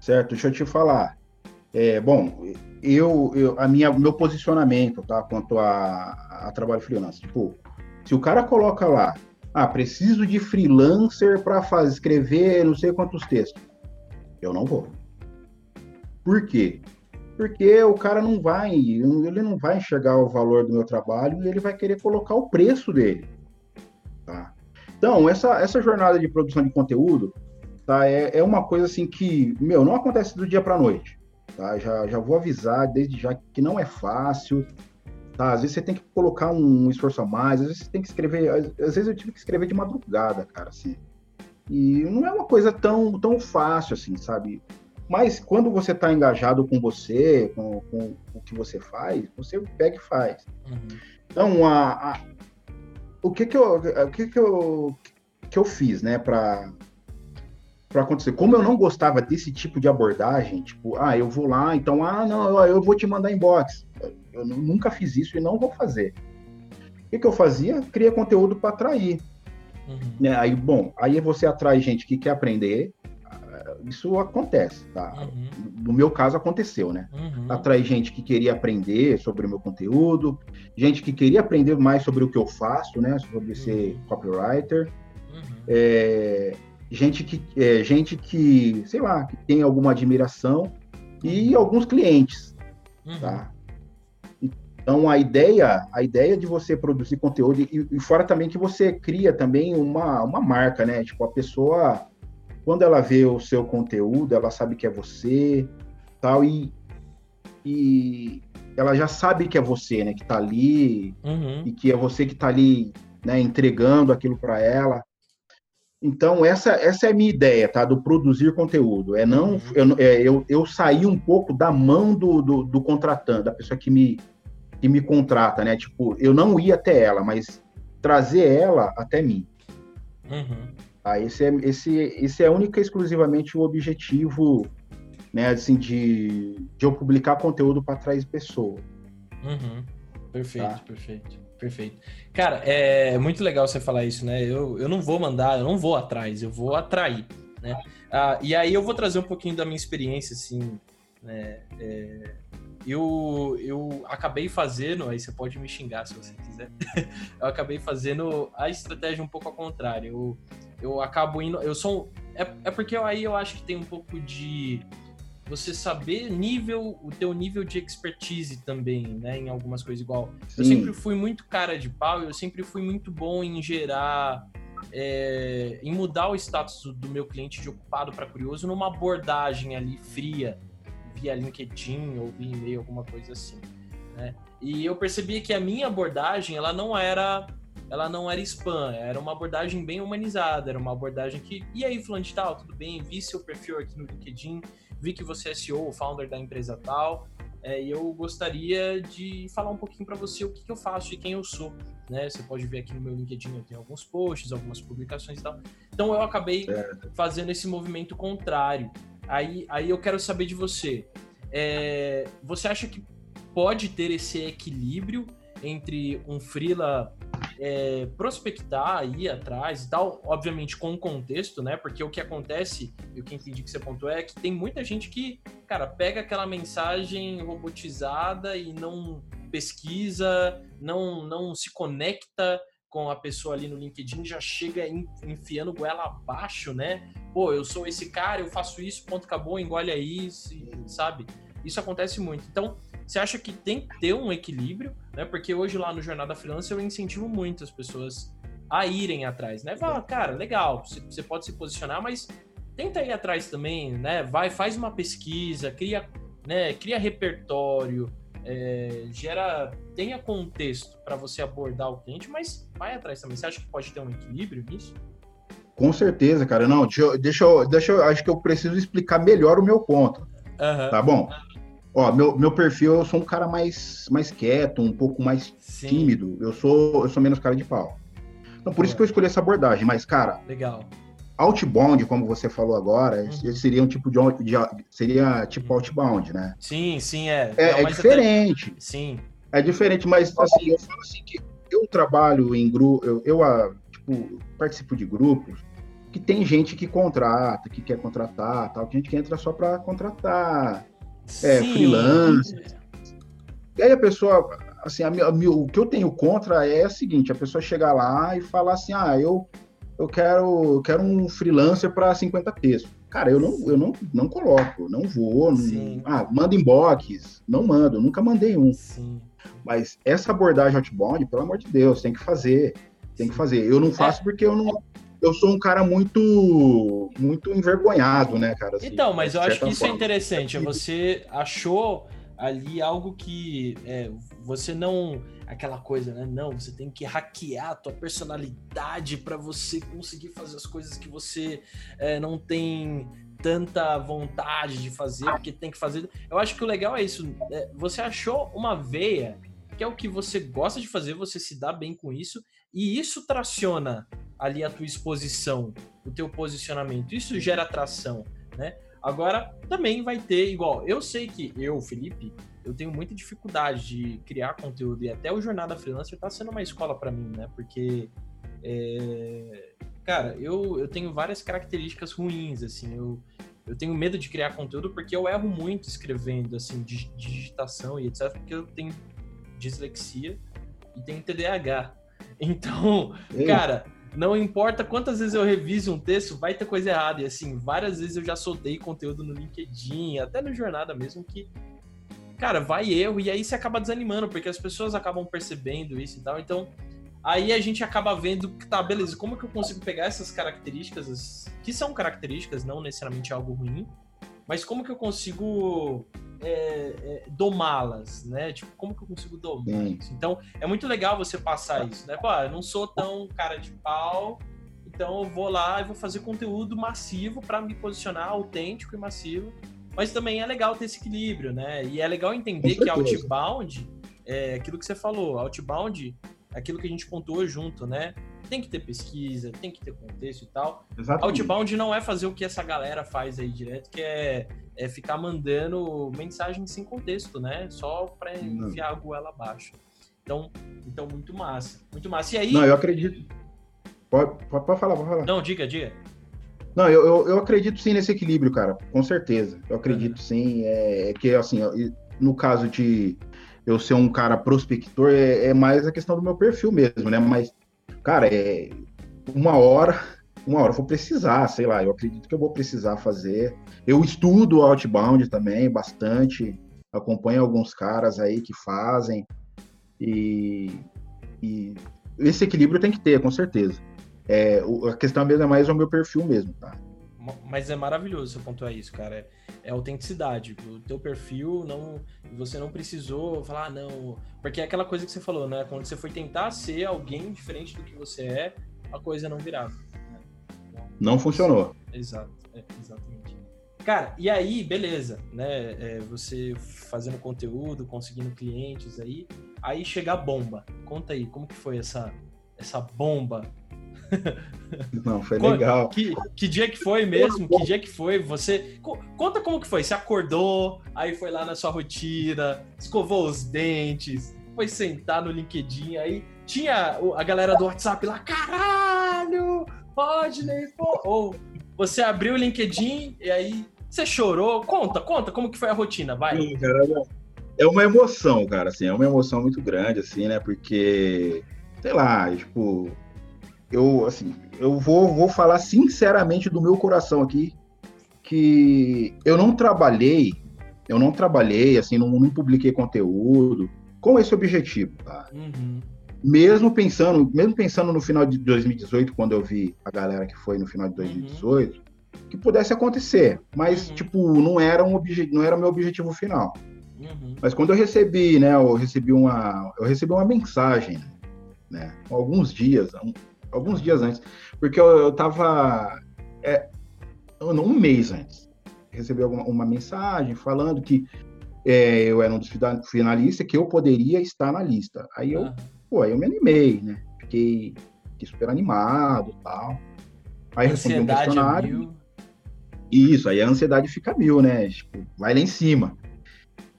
Certo, deixa eu te falar. É, bom, eu, eu, a minha, meu posicionamento, tá, quanto a, a trabalho freelance, tipo, se o cara coloca lá, ah, preciso de freelancer para fazer escrever não sei quantos textos, eu não vou. Por quê? Porque o cara não vai, ele não vai enxergar o valor do meu trabalho e ele vai querer colocar o preço dele, tá? Então, essa, essa jornada de produção de conteúdo, tá, é, é uma coisa assim que, meu, não acontece do dia para noite. Tá? Já, já vou avisar desde já que não é fácil. Tá? Às vezes você tem que colocar um esforço a mais, às vezes você tem que escrever. Às, às vezes eu tive que escrever de madrugada, cara, assim. E não é uma coisa tão, tão fácil assim, sabe? Mas quando você está engajado com você, com, com, o que você faz, você pega e faz. Uhum. Então, a, a, o que que eu, o que que eu, que eu fiz, né, para para acontecer. Como eu não gostava desse tipo de abordagem, tipo, ah, eu vou lá, então, ah, não, eu vou te mandar inbox. Eu nunca fiz isso e não vou fazer. O que, que eu fazia? Cria conteúdo para atrair. Uhum. Né? Aí, bom, aí você atrai gente que quer aprender. Ah, isso acontece, tá? Uhum. No meu caso, aconteceu, né? Uhum. Atrai gente que queria aprender sobre o meu conteúdo, gente que queria aprender mais sobre o que eu faço, né? Sobre ser uhum. copywriter. Uhum. É, gente que, é, gente que, sei lá, que tem alguma admiração e alguns clientes, uhum. tá? Então a ideia, a ideia de você produzir conteúdo e, e, fora também que você cria também uma, uma marca, né? Tipo a pessoa quando ela vê o seu conteúdo, ela sabe que é você, tal e e ela já sabe que é você, né? Que tá ali uhum. e que é você que tá ali, né? Entregando aquilo para ela. Então, essa, essa é a minha ideia, tá? Do produzir conteúdo. É não. Uhum. Eu, é, eu, eu sair um pouco da mão do, do, do, contratante, da pessoa que me, que me contrata, né? Tipo, eu não ir até ela, mas trazer ela até mim. Uhum. Ah, esse, é, esse, esse é única e exclusivamente o objetivo, né? Assim, de, de eu publicar conteúdo para atrair pessoas. Uhum. Perfeito, tá? perfeito. Perfeito. Cara, é muito legal você falar isso, né? Eu, eu não vou mandar, eu não vou atrás, eu vou atrair, né? Ah, e aí eu vou trazer um pouquinho da minha experiência, assim, né? É, eu, eu acabei fazendo, aí você pode me xingar se você quiser, eu acabei fazendo a estratégia um pouco ao contrário. Eu, eu acabo indo, eu sou... É, é porque aí eu acho que tem um pouco de você saber nível, o teu nível de expertise também, né, em algumas coisas igual. Sim. Eu sempre fui muito cara de pau, eu sempre fui muito bom em gerar é, em mudar o status do meu cliente de ocupado para curioso numa abordagem ali fria, via LinkedIn ou via e-mail, alguma coisa assim, né? E eu percebi que a minha abordagem, ela não era ela não era spam, era uma abordagem bem humanizada, era uma abordagem que, e aí, fulano de tal, tudo bem? Vi seu perfil aqui no LinkedIn, vi que você é CEO, founder da empresa tal, é, e eu gostaria de falar um pouquinho para você o que, que, eu faço e quem eu sou. Né? Você pode ver aqui no meu LinkedIn, eu tenho alguns posts, algumas publicações e tal. Então eu acabei certo. fazendo esse movimento contrário. Aí, aí eu quero saber de você. É, você acha que pode ter esse equilíbrio entre um freela é, prospectar, ir atrás e tal, obviamente com contexto, né? Porque o que acontece, e o que entendi que você pontuou, é que tem muita gente que, cara, pega aquela mensagem robotizada e não pesquisa, não, não se conecta com a pessoa ali no LinkedIn, já chega enfiando goela abaixo, né? Pô, eu sou esse cara, eu faço isso, ponto, acabou, engole aí, sabe? Isso acontece muito. Então, você acha que tem que ter um equilíbrio, né? Porque hoje lá no Jornada Freelancer eu incentivo muito as pessoas a irem atrás, né? Fala, cara, legal, você pode se posicionar, mas tenta ir atrás também, né? Vai, faz uma pesquisa, cria, né? Cria repertório, é, gera, tenha contexto para você abordar o cliente, mas vai atrás também. Você acha que pode ter um equilíbrio nisso? Com certeza, cara. Não, deixa eu, deixa eu, deixa eu acho que eu preciso explicar melhor o meu ponto. Uhum. Tá bom? Ó, meu, meu perfil, eu sou um cara mais, mais quieto, um pouco mais Sim. tímido. Eu sou, eu sou menos cara de pau. Então, por isso que eu escolhi essa abordagem. Mas, cara, legal. Outbound, como você falou agora, uhum. seria um tipo de, de seria tipo uhum. outbound, né? Sim, sim, é. É, é diferente. Até... Sim. É diferente, mas assim, eu falo assim que eu trabalho em grupo, eu, eu ah, tipo, participo de grupos que tem gente que contrata, que quer contratar, tal, que gente que entra só para contratar é, freelance. E aí a pessoa, assim, a, a, o que eu tenho contra é o seguinte, a pessoa chegar lá e falar assim, ah, eu, eu quero, eu quero um freelancer para 50 textos. Cara, eu não, eu não, não coloco, não vou, não, ah, manda inbox, não mando, nunca mandei um. Sim. Mas essa abordagem outbound, pelo amor de Deus, tem que fazer, tem que fazer. Eu não faço é. porque eu não, eu sou um cara muito muito envergonhado, né, cara? Assim, então, mas eu acho que isso é forma. é interessante. Você achou ali algo que é, você não. aquela coisa, né? Não, você tem que hackear a tua personalidade para você conseguir fazer as coisas que você é, não tem tanta vontade de fazer, porque tem que fazer. Eu acho que o legal é isso. É, você achou uma veia que é o que você gosta de fazer, você se dá bem com isso, e isso traciona ali a tua exposição, o teu posicionamento. Isso gera atração, né? Agora, também vai ter, igual, eu sei que eu, Felipe, eu tenho muita dificuldade de criar conteúdo, e até o Jornada Freelancer tá sendo uma escola para mim, né? Porque, é... cara, eu, eu tenho várias características ruins, assim, eu, eu tenho medo de criar conteúdo porque eu erro muito escrevendo, assim, digitação e etc, porque eu tenho dislexia e tenho TDAH. Então, Ei. cara não importa quantas vezes eu reviso um texto, vai ter coisa errada. E assim, várias vezes eu já soltei conteúdo no LinkedIn, até no Jornada mesmo, que, cara, vai erro, e aí você acaba desanimando, porque as pessoas acabam percebendo isso e tal. Então, aí a gente acaba vendo que, tá, beleza, como que eu consigo pegar essas características, que são características, não necessariamente algo ruim, mas como que eu consigo é, é, domá-las, né? Tipo, como que eu consigo domar isso? Então, é muito legal você passar isso, né? Pô, eu não sou tão cara de pau, então eu vou lá e vou fazer conteúdo massivo para me posicionar autêntico e massivo. Mas também é legal ter esse equilíbrio, né? E é legal entender que outbound é aquilo que você falou, outbound é aquilo que a gente pontuou junto, né? Tem que ter pesquisa, tem que ter contexto e tal. Exatamente. Outbound não é fazer o que essa galera faz aí direto, que é é ficar mandando mensagens sem contexto, né? Só para enfiar a goela abaixo. Então, então, muito massa. Muito massa. E aí. Não, eu acredito. Pode, pode, pode falar, pode falar. Não, diga, diga. Não, eu, eu, eu, acredito sim nesse equilíbrio, cara, com certeza. Eu acredito uhum. sim. É, é, que, assim, no caso de eu ser um cara prospector, é, é, mais a questão do meu perfil mesmo, né? Mas, cara, é uma hora uma hora eu vou precisar, sei lá, eu acredito que eu vou precisar fazer. Eu estudo Outbound também bastante, acompanho alguns caras aí que fazem, e, e esse equilíbrio tem que ter, com certeza. É, a questão mesmo é mais o meu perfil mesmo, tá? Mas é maravilhoso seu ponto é isso, cara. É, é autenticidade. O teu perfil não. Você não precisou falar, ah, não. Porque é aquela coisa que você falou, né? Quando você foi tentar ser alguém diferente do que você é, a coisa não virava não funcionou. Exato, é, exatamente. Cara, e aí, beleza, né? É, você fazendo conteúdo, conseguindo clientes aí, aí chega a bomba. Conta aí, como que foi essa, essa bomba? Não, foi legal. Que, que dia que foi mesmo? Que dia que foi? Você. Conta como que foi. Você acordou, aí foi lá na sua rotina, escovou os dentes, foi sentar no LinkedIn, aí tinha a galera do WhatsApp lá, caralho! Rodney, pô. Ou você abriu o LinkedIn e aí você chorou. Conta, conta como que foi a rotina, vai. Sim, cara, é uma emoção, cara, assim, é uma emoção muito grande, assim, né? Porque, sei lá, tipo, eu, assim, eu vou, vou falar sinceramente do meu coração aqui, que eu não trabalhei, eu não trabalhei, assim, não, não publiquei conteúdo com esse objetivo, tá? Uhum mesmo pensando, mesmo pensando no final de 2018, quando eu vi a galera que foi no final de 2018, uhum. que pudesse acontecer, mas uhum. tipo não era um não era meu objetivo final. Uhum. Mas quando eu recebi, né, eu recebi uma, eu recebi uma mensagem, né, alguns dias, um, alguns dias antes, porque eu, eu tava, é, um mês antes, recebi alguma, uma mensagem falando que é, eu era um dos finalistas, que eu poderia estar na lista. Aí eu Pô, aí eu me animei, né? Fiquei, fiquei super animado e tal. Aí respondi um questionário. Isso, aí a ansiedade fica mil, né? Tipo, vai lá em cima.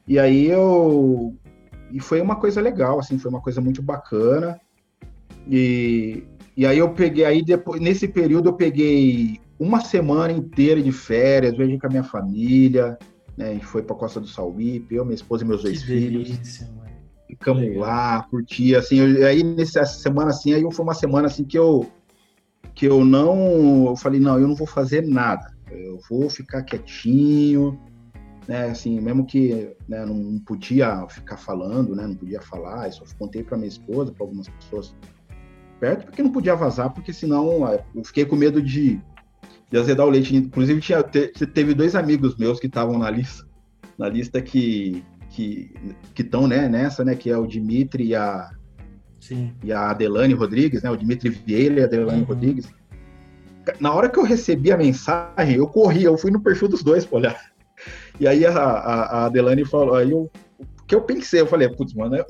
E aí eu. E foi uma coisa legal, assim, foi uma coisa muito bacana. E, e aí eu peguei, aí depois, nesse período eu peguei uma semana inteira de férias, viajei com a minha família, né? A gente foi pra Costa do Sauípe, eu, minha esposa e meus que dois delícia, filhos. Ficamos Lá, curtia, assim, eu, aí nessa semana assim, aí foi uma semana assim que eu que eu não, eu falei, não, eu não vou fazer nada, eu vou ficar quietinho, né, assim, mesmo que né, não podia ficar falando, né, não podia falar, eu só contei para minha esposa, para algumas pessoas perto, porque não podia vazar, porque senão eu fiquei com medo de, de azedar o leite. Inclusive, tinha, teve dois amigos meus que estavam na lista, na lista que que estão né, nessa, né, que é o Dimitri e a, Sim. e a Adelane Rodrigues, né? O Dimitri Vieira e a Adelane Uhum. Rodrigues. Na hora que eu recebi a mensagem, eu corri, eu fui no perfil dos dois pra olhar. E aí a, a, a Adelane falou, aí eu, o que eu pensei, eu falei, putz, mano, é-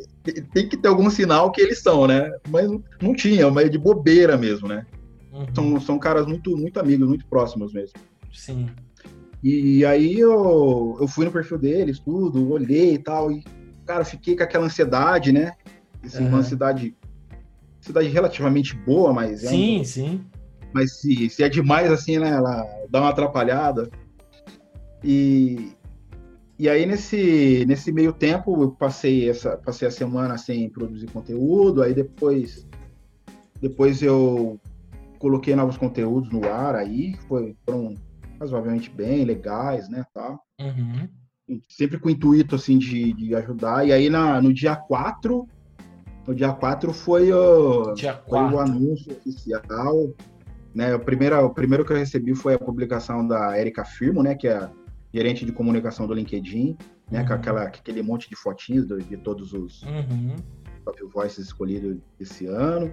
tem que ter algum sinal que eles são, né? Mas não tinha, mas de bobeira mesmo, né? Uhum. São, são caras muito, muito amigos, muito próximos mesmo. Sim. E aí eu, eu fui no perfil deles, tudo, olhei e tal, e, cara, fiquei com aquela ansiedade, né? Assim, Aham. Uma ansiedade, ansiedade relativamente boa, mas, é um- Sim, sim. mas se, se é demais, assim, né, ela dá uma atrapalhada. E, e aí, nesse, nesse meio tempo, eu passei, essa, passei a semana sem produzir conteúdo, aí depois, depois eu coloquei novos conteúdos no ar aí, foi, foram razoavelmente bem legais, né, tal. Uhum. Sempre com o intuito, assim, de, de ajudar. E aí, na, no dia 4, no dia 4 foi, o Dia foi o 4. anúncio oficial, né? O primeiro, o primeiro que eu recebi foi a publicação da Erika Firmo, né? Que é gerente de comunicação do LinkedIn, né? Com Uhum. aquela, com aquele monte de fotinhos do- de todos os Uhum. top voices escolhidos esse ano.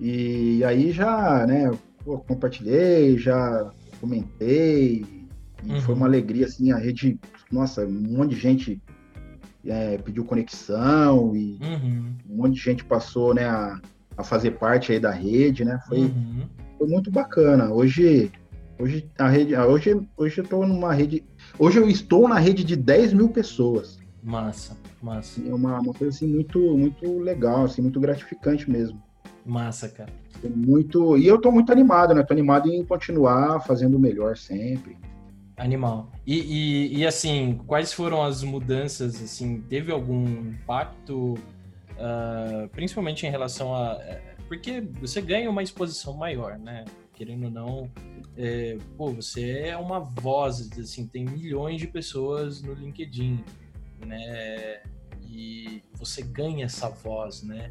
E aí já, né? pô, compartilhei, já comentei. E Uhum. foi uma alegria, assim, a rede... Nossa, um monte de gente é, pediu conexão e Uhum. um monte de gente passou, né, a, a fazer parte aí da rede, né? Foi, Uhum. foi muito bacana. Hoje, hoje a rede, ah, hoje, hoje eu tô numa rede, hoje eu estou na rede de 10 mil pessoas. Massa, massa, É uma, uma coisa assim muito, muito legal, assim, muito gratificante mesmo. Massa, cara. Muito, e eu tô muito animado, né? Tô animado em continuar fazendo o melhor sempre. Animal. E, e, e, assim, quais foram as mudanças? Assim, teve algum impacto, ah, principalmente em relação a. eh, Porque você ganha uma exposição maior, né? Querendo ou não, é, pô, você é uma voz, assim, tem milhões de pessoas no LinkedIn, né? E você ganha essa voz, né?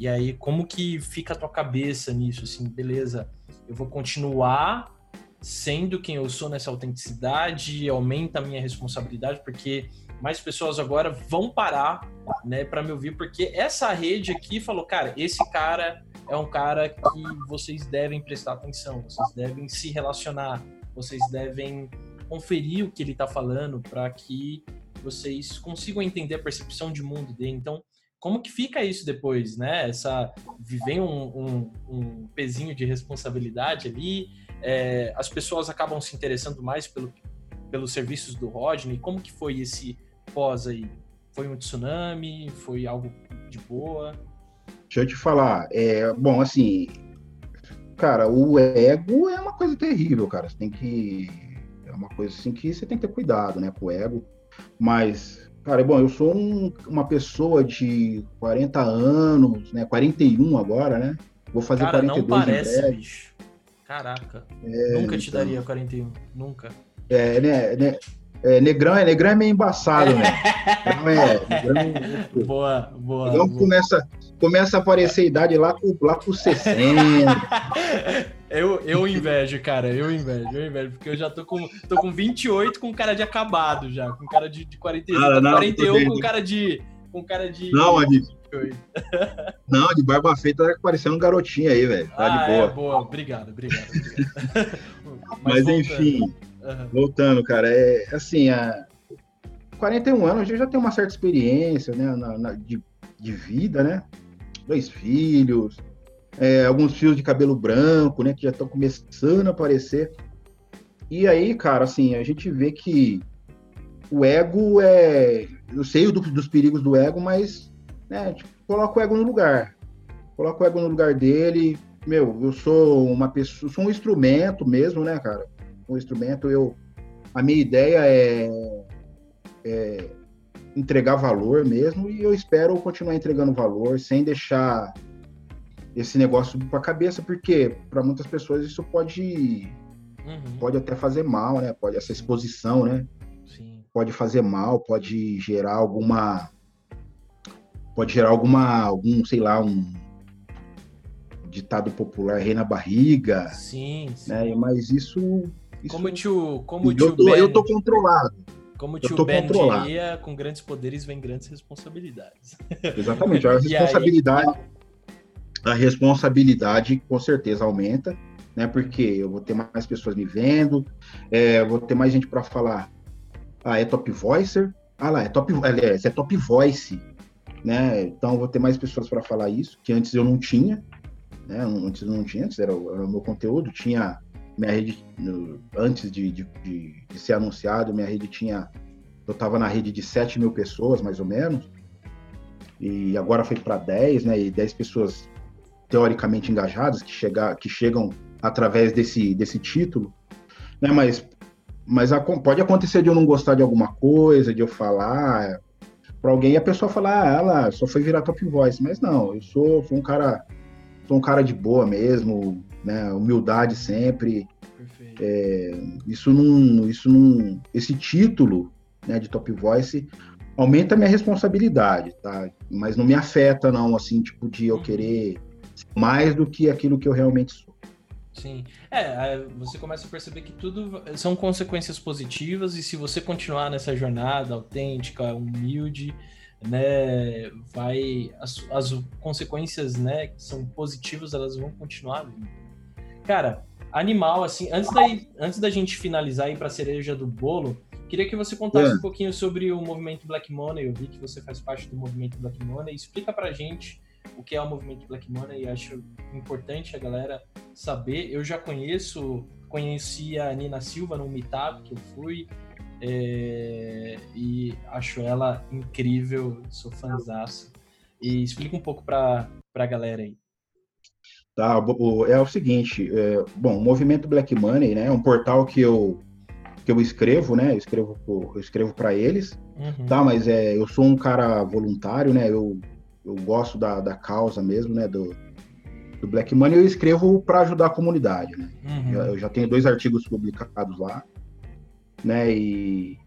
E aí, como que fica a tua cabeça nisso? Assim, beleza, eu vou continuar sendo quem eu sou nessa autenticidade, aumenta a minha responsabilidade, porque mais pessoas agora vão parar, né, para me ouvir, porque essa rede aqui falou, cara, esse cara é um cara que vocês devem prestar atenção, vocês devem se relacionar, vocês devem conferir o que ele tá falando para que vocês consigam entender a percepção de mundo dele. Então, como que fica isso depois, né? Essa vem um, um, um pezinho de responsabilidade ali, é, as pessoas acabam se interessando mais pelo, pelos serviços do Rodney. Como que foi esse pós aí? Foi um tsunami? Foi algo de boa? Deixa eu te falar, é, bom, assim, cara, o ego é uma coisa terrível, cara. Você tem que. É uma coisa assim que você tem que ter cuidado, né, com o ego. Mas, cara, bom, eu sou um- uma pessoa de 40 anos, né? 41 agora, né? Vou fazer Cara, não 42 em parece, breve. bicho. Caraca. Nunca te então. daria 41. Nunca. É, né, né, é, negrão, é, negrão é meio embaçado, né? Negrão é, negrão, Boa, boa. negrão boa. começa, começa a aparecer a idade lá com, lá com 60. Eu, eu invejo, cara, eu invejo, eu invejo, porque eu já tô com, tô com 28 com cara de acabado já, com cara de, de 41, Ah, não, 41 tudo bem. com cara de, com cara de... Não, Adi, 28. não, de barba feita tá parecendo um garotinho aí, velho. Tá ah, de boa. é, boa, obrigado, obrigado, obrigado. Mas, voltando. enfim, Aham. voltando, cara, é assim, a 41 anos eu já tenho uma certa experiência, né, na- na- de, de vida, né? Dois filhos, é, alguns fios de cabelo branco, né, que já estão começando a aparecer. E aí, cara, assim, a gente vê que o ego é. Eu sei do- dos perigos do ego, mas né, tipo, coloca o ego no lugar. Coloca o ego no lugar dele. Meu, eu sou uma pessoa, sou um instrumento mesmo, né, cara? Um instrumento, eu. A minha ideia é, é entregar valor mesmo, e eu espero continuar entregando valor sem deixar esse negócio para a cabeça, porque para muitas pessoas isso pode Uhum, pode até fazer mal, né? Pode essa exposição, né? sim. Pode fazer mal, pode gerar alguma pode gerar alguma algum, sei lá, um ditado popular rei na barriga, Sim, sim. né? Mas isso, isso Como o tio, como eu, tio tô, Ben, eu tô controlado. como o eu tio tô Ben controlado. diria, com grandes poderes vem grandes responsabilidades. Exatamente. A E aí? responsabilidade, a responsabilidade com certeza aumenta, né? Porque eu vou ter mais pessoas me vendo, é, vou ter mais gente para falar. Ah, é top voicer? Ah lá, é top, aliás, é top voice, né? Então vou ter mais pessoas para falar isso, que antes eu não tinha, né? Antes eu não tinha, antes era o, era o meu conteúdo, tinha minha rede antes de, de, de, de ser anunciado, minha rede tinha eu estava na rede de 7 mil pessoas, mais ou menos, e agora foi para 10, né? E 10 pessoas teoricamente engajadas que, chega, que chegam através desse, desse título, né? Mas, mas a, pode acontecer de eu não gostar de alguma coisa, de eu falar para alguém e a pessoa falar, ah, ela só foi virar top voice, mas não, eu sou, sou um cara, sou um cara de boa mesmo, né? Humildade sempre. É, isso não, isso não, esse título né, de top voice aumenta a minha responsabilidade, tá? Mas não me afeta não, assim, tipo de eu querer mais do que aquilo que eu realmente sou. Sim. É, você começa a perceber que tudo são consequências positivas e se você continuar nessa jornada autêntica, humilde, né, vai as, as consequências, né, que são positivas, elas vão continuar vindo. Cara, animal assim, antes da antes da gente finalizar aí para cereja do bolo, Queria que você contasse é. um pouquinho sobre o movimento Black Money. Eu vi que você faz parte do movimento Black Money. Explica pra gente o que é o movimento Black Money. Acho importante a galera saber. Eu já conheço, conheci a Nina Silva no Meetup que eu fui. É, e acho ela incrível, sou fãzaço. E explica um pouco para a galera aí. Tá, é o seguinte, é, bom, o movimento Black Money, né, é um portal que eu que eu escrevo, né? Eu escrevo, eu escrevo para eles, uhum. tá? Mas é, eu sou um cara voluntário, né? Eu, eu gosto da, da causa mesmo, né? Do, do Black Money, eu escrevo para ajudar a comunidade, né? Uhum. Eu, eu, já tenho dois artigos publicados lá, né? E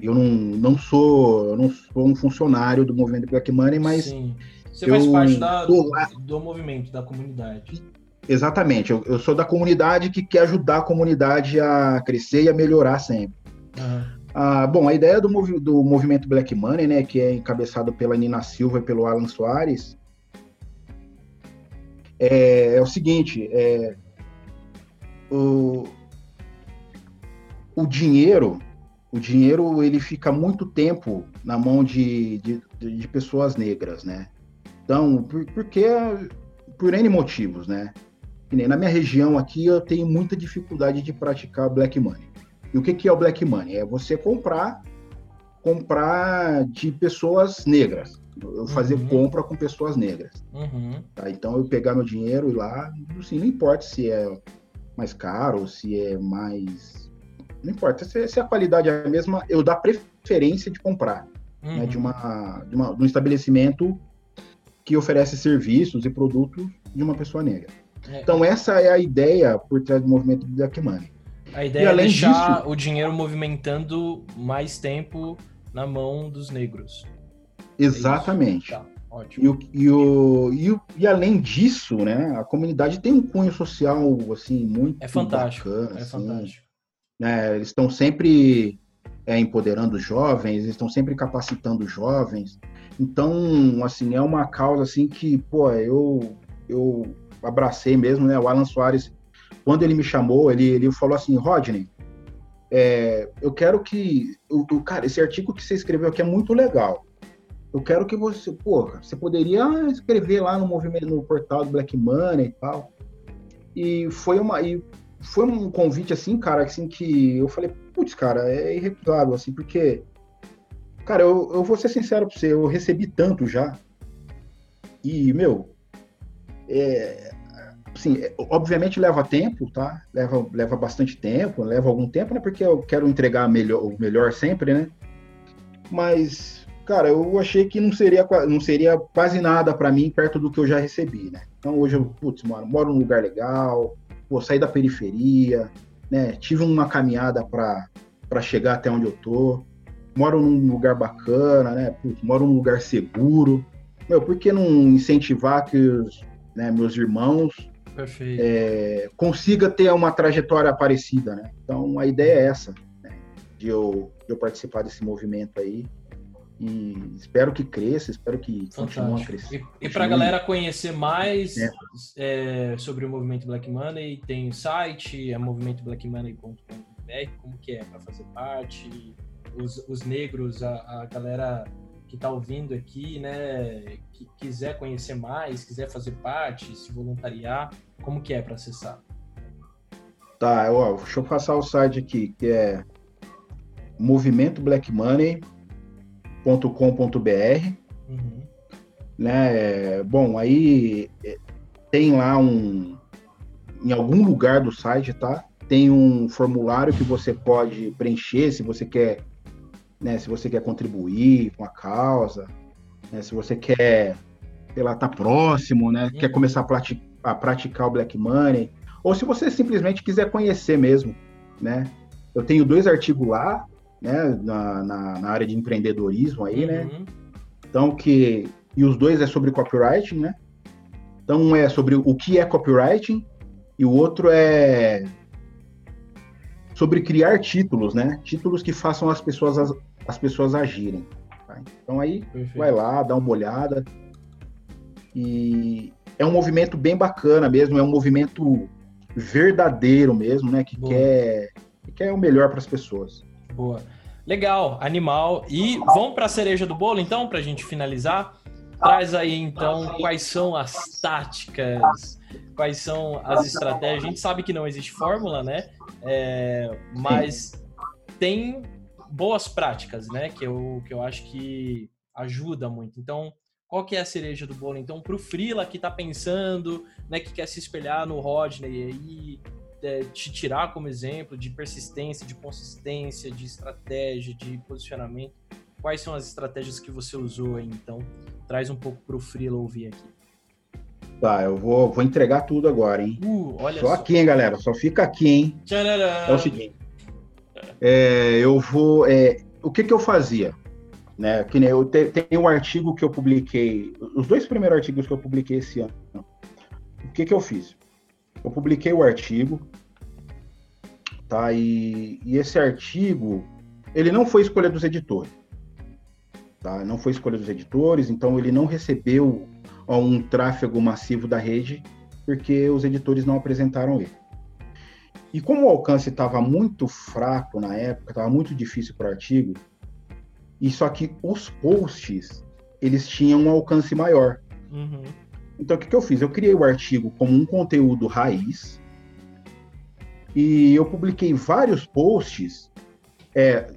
eu não, não sou eu não sou um funcionário do movimento Black Money, mas Sim. Você faz parte da, do, do movimento, da comunidade. Exatamente, eu, eu, sou da comunidade que quer ajudar a comunidade a crescer e a melhorar sempre. Uhum. Ah, bom, a ideia do, movi do movimento Black Money, né, que é encabeçado pela Nina Silva e pelo Alan Soares, é, é o seguinte: é, o, o dinheiro, o dinheiro ele fica muito tempo na mão de, de, de pessoas negras, né? Então, por, porque por N motivos, né? na minha região aqui eu tenho muita dificuldade de praticar black money. E o que, que é o black money? É você comprar comprar de pessoas negras. Eu fazer uhum. compra com pessoas negras. Uhum. Tá? Então eu pegar meu dinheiro e lá, assim, não importa se é mais caro, se é mais. Não importa, se, se a qualidade é a mesma, eu dou preferência de comprar. Uhum. Né, de, uma, de, uma, de um estabelecimento que oferece serviços e produtos de uma pessoa negra. É. Então, essa é a ideia por trás do movimento do Black Money. A ideia e, é deixar disso, o dinheiro movimentando mais tempo na mão dos negros. Exatamente. É tá, ótimo. E, e, o, e, o, e, além disso, né, a comunidade tem um cunho social assim muito é fantástico, bacana. É assim, fantástico. Né, eles estão sempre é, empoderando os jovens, eles estão sempre capacitando os jovens. Então, assim, é uma causa assim que, pô, eu eu abracei mesmo, né? O Alan Soares, quando ele me chamou, ele, ele falou assim, Rodney, é, eu quero que, o, cara, esse artigo que você escreveu aqui é muito legal. Eu quero que você, porra, você poderia escrever lá no movimento, no portal do Black Money e tal. E foi uma, e foi um convite assim, cara, assim que eu falei, putz, cara, é irrecusável, assim, porque, cara, eu, eu vou ser sincero pra você, eu recebi tanto já. E, meu, é, assim, é, obviamente leva tempo, tá? Leva, leva bastante tempo, leva algum tempo, né? Porque eu quero entregar melhor, o melhor sempre, né? Mas, cara, eu achei que não seria, não seria quase nada para mim perto do que eu já recebi, né? Então hoje eu, putz, mano, moro num lugar legal, vou sair da periferia, né? Tive uma caminhada para chegar até onde eu tô. Moro num lugar bacana, né? Putz, moro num lugar seguro. Meu, por que não incentivar que os, né, meus irmãos, é, consiga ter uma trajetória parecida, né? Então a ideia é essa, né, de, eu, de eu participar desse movimento aí e espero que cresça, espero que continue a crescer. E, e para a galera conhecer mais é. É, sobre o movimento Black Money, tem o site, é movimentoblackmoney.com.br, como que é para fazer parte, os, os negros, a, a galera que está ouvindo aqui, né, que quiser conhecer mais, quiser fazer parte, se voluntariar, como que é para acessar? Tá, ó, deixa eu passar o site aqui, que é movimentoblackmoney.com.br. Uhum. Né? Bom, aí é, tem lá um. Em algum lugar do site, tá? Tem um formulário que você pode preencher se você quer, né? Se você quer contribuir com a causa, né? Se você quer, sei lá, tá próximo, né? Quer começar a, praticar, a praticar o Black Money, ou se você simplesmente quiser conhecer mesmo, né? Eu tenho dois artigos lá, né, na, na, na área de empreendedorismo aí, né? uhum. né? Então, que. E os dois é sobre copywriting, né? Então, um é sobre o que é copywriting e o outro é sobre criar títulos, né? Títulos que façam as pessoas, as, as pessoas agirem. Tá? Então, aí, Perfeito. vai lá, dá uma olhada. E é um movimento bem bacana mesmo, é um movimento verdadeiro mesmo, né? Que, quer, que quer o melhor para as pessoas. Boa. Legal, animal. E vamos para a cereja do bolo, então, para a gente finalizar? Traz aí, então, quais são as táticas, quais são as estratégias. A gente sabe que não existe fórmula, né? É, mas tem boas práticas, né? Que eu, que eu acho que ajuda muito. Então, qual que é a cereja do bolo? Então, para o Frila que está pensando, né, que quer se espelhar no Rodney aí, é, te tirar como exemplo de persistência, de consistência, de estratégia, de posicionamento. Quais são as estratégias que você usou aí, então? Traz um pouco para o Freela ouvir aqui. Tá, eu vou, vou entregar tudo agora, hein? Uh, olha só, só aqui, hein, galera? Só fica aqui, hein? Tcharará. É o seguinte. É, eu vou. É, o que, que eu fazia? Né, que nem eu te, um artigo que eu publiquei, os dois primeiros artigos que eu publiquei esse ano. O que, que eu fiz? Eu publiquei o artigo, tá? E, e esse artigo, ele não foi escolha dos editores, tá? Não foi escolha dos editores, então ele não recebeu ó, um tráfego massivo da rede, porque os editores não apresentaram ele. E como o alcance estava muito fraco na época, estava muito difícil para o artigo, e só que os posts eles tinham um alcance maior. Uhum. Então, o que, que eu fiz? Eu criei o artigo como um conteúdo raiz e eu publiquei vários posts é,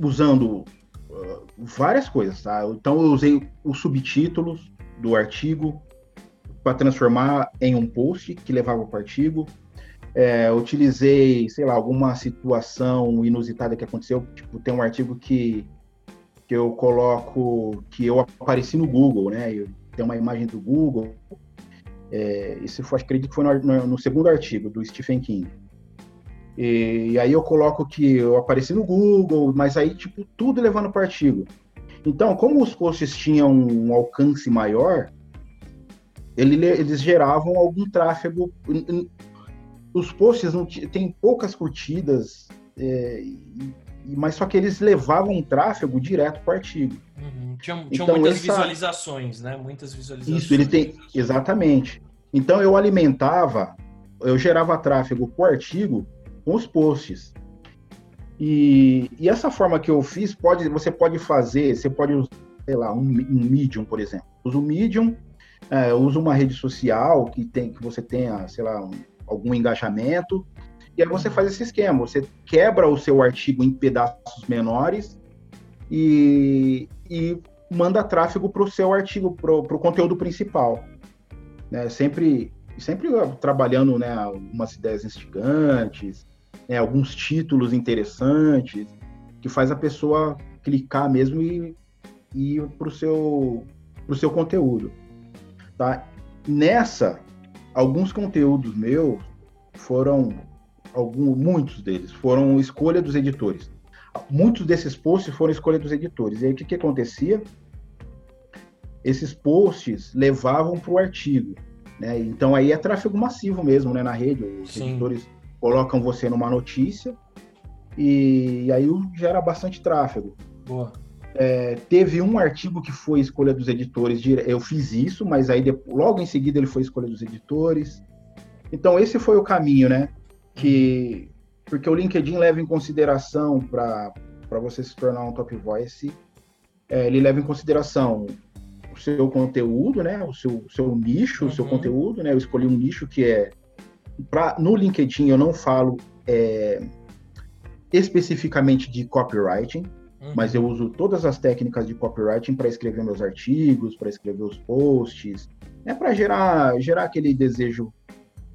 usando uh, várias coisas, tá? Então, eu usei os subtítulos do artigo para transformar em um post que levava para o artigo. É, utilizei, sei lá, alguma situação inusitada que aconteceu. Tipo, tem um artigo que, que eu coloco que eu apareci no Google, né? Eu, tem uma imagem do Google. É, isso foi, acredito que foi no, no, no, segundo artigo do Stephen King. E, e, aí eu coloco que eu apareci no Google, mas aí, tipo, tudo levando para o artigo. Então, como os posts tinham um alcance maior, ele, eles geravam algum tráfego. Os posts não têm poucas curtidas, é, mas só que eles levavam um tráfego direto para o artigo. Uhum. Tinham, tinham então, muitas essa... visualizações, né? Muitas visualizações. Isso, ele tem. Exatamente. Então eu alimentava, eu gerava tráfego por artigo com os posts. E, e essa forma que eu fiz, pode, você pode fazer, você pode usar, sei lá, um, um Medium, por exemplo. Usa o Medium, é, usa uma rede social que, tem, que você tenha, sei lá, um, algum engajamento, e aí você faz esse esquema, você quebra o seu artigo em pedaços menores e, e manda tráfego para o seu artigo, para o conteúdo principal. Né? Sempre, sempre trabalhando né, algumas ideias instigantes, né, alguns títulos interessantes, que faz a pessoa clicar mesmo e, e ir para o seu, seu conteúdo. Tá? Nessa, alguns conteúdos meus foram alguns, muitos deles foram escolha dos editores. Muitos desses posts foram escolha dos editores. E aí o que, que acontecia? Esses posts levavam para o artigo. Né? Então aí é tráfego massivo mesmo né, na rede. Os Sim. editores colocam você numa notícia e, e aí gera bastante tráfego. Boa. É, teve um artigo que foi escolha dos editores, eu fiz isso, mas aí logo em seguida ele foi escolha dos editores. Então esse foi o caminho, né? Que porque o LinkedIn leva em consideração para você se tornar um top voice, é, ele leva em consideração o seu conteúdo, né? O seu, seu nicho, uhum. o seu uhum. conteúdo, né? Eu escolhi um nicho que é pra, no LinkedIn eu não falo é, especificamente de copywriting, uhum. mas eu uso todas as técnicas de copywriting para escrever meus artigos, para escrever os posts, né, para gerar, gerar aquele desejo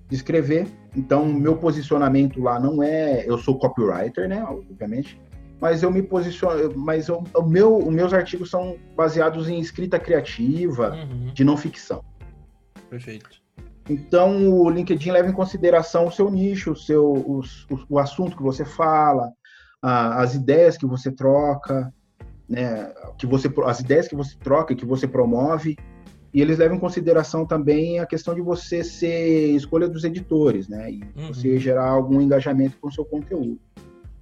de escrever. Então, meu posicionamento lá não é. Eu sou copywriter, né? Obviamente. Mas eu me posiciono. Mas eu, o meu, os meus artigos são baseados em escrita criativa, uhum. de não ficção. Perfeito. Então, o LinkedIn leva em consideração o seu nicho, o, seu, o, o assunto que você fala, a, as ideias que você troca, né, que você, as ideias que você troca, que você promove, e eles levam em consideração também a questão de você ser escolha dos editores, né, e uhum. você gerar algum engajamento com o seu conteúdo.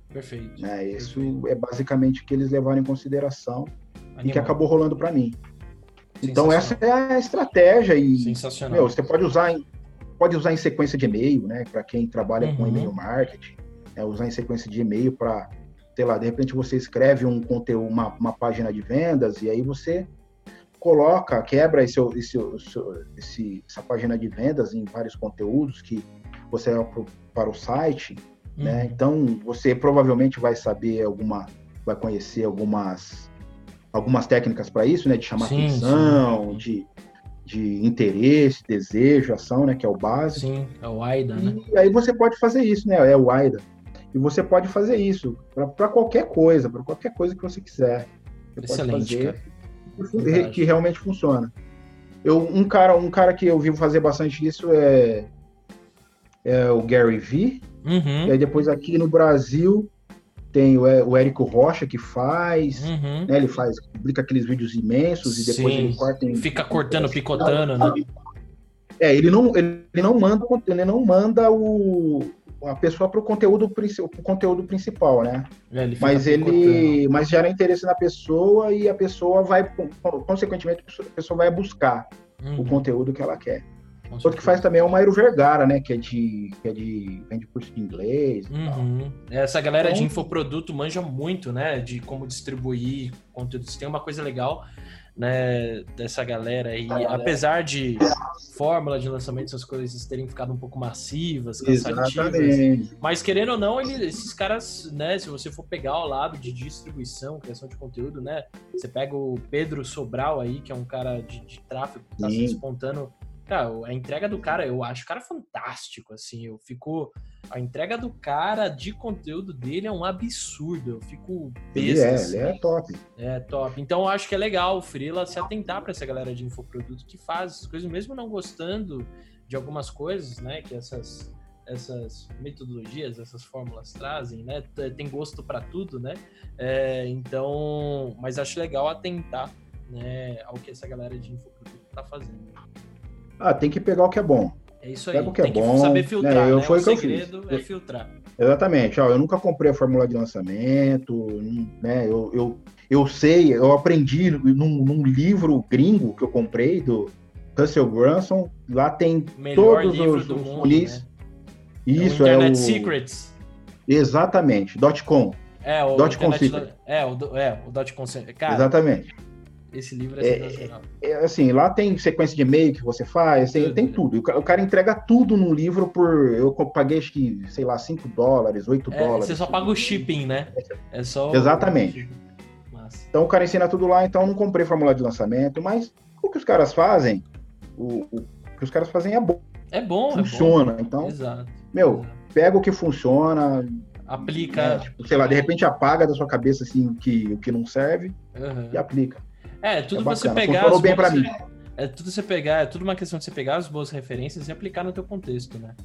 Perfeito. Né, isso Perfeito. é basicamente o que eles levaram em consideração Animal. e que acabou rolando para mim. Então essa é a estratégia e Sensacional. Meu, você pode usar em, pode usar em sequência de e-mail, né? Para quem trabalha uhum. com e-mail marketing, é, usar em sequência de e-mail para, sei lá, de repente você escreve um conteúdo, uma, uma página de vendas e aí você coloca, quebra esse, esse, esse, essa página de vendas em vários conteúdos que você é para o site, né? uhum. né? Então você provavelmente vai saber alguma, vai conhecer algumas algumas técnicas para isso, né? De chamar sim, atenção, sim. de de interesse, desejo, ação, né? Que é o básico. Sim, é o AIDA, né? E aí você pode fazer isso, né? É o AIDA. E você pode fazer isso para qualquer coisa, para qualquer coisa que você quiser. Você Excelente, pode fazer que, que realmente funciona. Eu, um cara, um cara que eu vivo fazer bastante isso é, é o Gary Vee. Uhum. E aí depois aqui no Brasil tem o, o Érico Rocha que faz, uhum. né? Ele faz, publica aqueles vídeos imensos e depois Sim. ele corta em... Fica cortando, picotando, né? É, ele não, ele não manda, ele não manda o, a pessoa para o conteúdo, o conteúdo principal, né? É, ele mas ele, mas gera interesse na pessoa e a pessoa vai, consequentemente, a pessoa vai buscar uhum. o conteúdo que ela quer. Outro que faz também é o Mairo Vergara, né? Que é de. Que é de. vende curso de inglês. Uhum. Essa galera então, de infoproduto manja muito, né? De como distribuir conteúdos. Tem uma coisa legal, né? Dessa galera aí. Apesar de fórmula de lançamento, essas coisas terem ficado um pouco massivas, cansativas. Exatamente. Mas querendo ou não, ele, esses caras, né? Se você for pegar o lado de distribuição, criação de conteúdo, né? Você pega o Pedro Sobral aí, que é um cara de, de tráfego que tá Sim. se despontando Cara, a entrega do cara, eu acho o cara fantástico, assim. Eu fico. A entrega do cara de conteúdo dele é um absurdo. Eu fico besta, Ele é, assim. ele é top. É top. Então eu acho que é legal o Freela se atentar para essa galera de infoproduto que faz essas coisas, mesmo não gostando de algumas coisas, né? Que essas essas metodologias, essas fórmulas trazem, né? Tem gosto para tudo, né? É, então, mas acho legal atentar, né, ao que essa galera de infoproduto tá fazendo. Ah, tem que pegar o que é bom. É isso aí. Pega o que é tem é bom. que saber filtrar, né? Eu, né? Foi o, o segredo é filtrar. Exatamente. Ó, eu nunca comprei a fórmula de lançamento, né? Eu, eu, eu sei, eu aprendi num, num livro gringo que eu comprei do Russell Brunson. Lá tem Melhor todos os, do os mundo, né? Isso é o Internet é o... Secrets. Exatamente. Dot .com. É, o dot .com Secret. É, o, é, o dot .com. Cara, Exatamente. Esse livro é, é sensacional. É, é, assim, lá tem sequência de e-mail que você faz, tem tudo. Tem tudo. O cara entrega tudo num livro por. Eu paguei, acho que, sei lá, 5 dólares, 8 é, dólares. Você só paga o shipping, né? É só. Exatamente. Então o cara ensina tudo lá, então eu não comprei formulário de lançamento, mas o que os caras fazem, o, o que os caras fazem é bom. É bom, funciona. É bom. Então, Exato. meu, Exato. pega o que funciona, aplica. Né, tipo, sei lá, de repente apaga da sua cabeça assim o que, o que não serve uhum. e aplica. É, tudo é você pegar. Funcionou bem para mim. É tudo você pegar, é tudo uma questão de você pegar as boas referências e aplicar no teu contexto, né?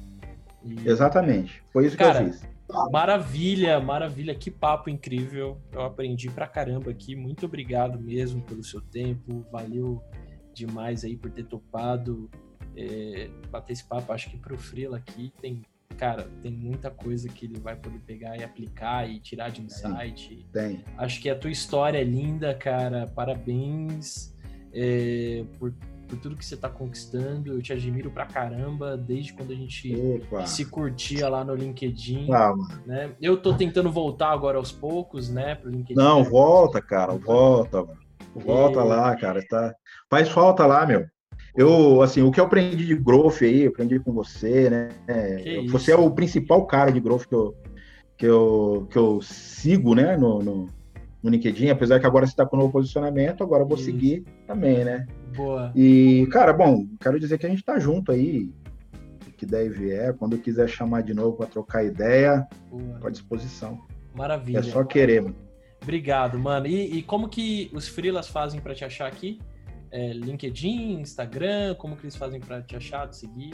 E... Exatamente. Foi isso Cara, que eu fiz. Maravilha, maravilha, que papo incrível. Eu aprendi pra caramba aqui. Muito obrigado mesmo pelo seu tempo. Valeu demais aí por ter topado é, bater esse papo. Acho que pro Frila aqui tem cara, tem muita coisa que ele vai poder pegar e aplicar e tirar de insight. Tem. Acho que a tua história é linda, cara. Parabéns é, por, por tudo que você tá conquistando. Eu te admiro pra caramba desde quando a gente Opa. se curtia lá no LinkedIn. Ah, mano. Né? Eu tô tentando voltar agora aos poucos, né, pro LinkedIn. Não, volta, cara, volta, mano. Volta E- lá, cara. Tá... Faz falta lá, meu. Eu, assim, o que eu aprendi de growth aí, eu aprendi com você, né? Que você isso. é o principal cara de growth que eu, que eu, que eu sigo, né, no, no, no LinkedIn, apesar que agora você está com um novo posicionamento, agora eu vou Isso. seguir também, né? Boa. E, cara, bom, quero dizer que a gente tá junto aí, que der e vier, quando quiser chamar de novo para trocar ideia, tô à disposição. Maravilha. É só querer, mano. Obrigado, mano. E, e como que os freelas fazem pra te achar aqui? É, LinkedIn, Instagram, como que eles fazem pra te achar, te seguir?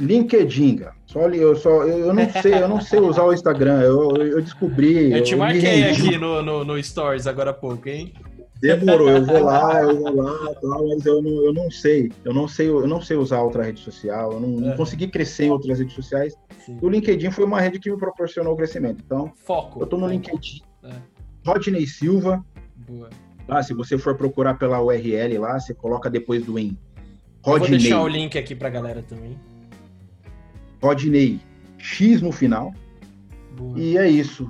LinkedIn, cara. Só, eu, só, eu eu não sei, eu não sei usar o Instagram. Eu, eu- eu descobri. Eu te me marquei aqui no, no, no Stories agora há pouco, hein? Demorou, eu vou lá, eu vou lá, tal, mas eu não, eu não sei. Eu não sei, eu não sei usar outra rede social. Eu não, não É. consegui crescer em outras redes sociais. Sim. O LinkedIn foi uma rede que me proporcionou o crescimento. Então, Foco. eu tô no. LinkedIn. É. Rodney Silva. Boa. Lá, se você for procurar pela URL lá, você coloca depois do em. Eu vou Rodney. deixar o link aqui pra galera também. Rodney X no final. Boa. E é isso.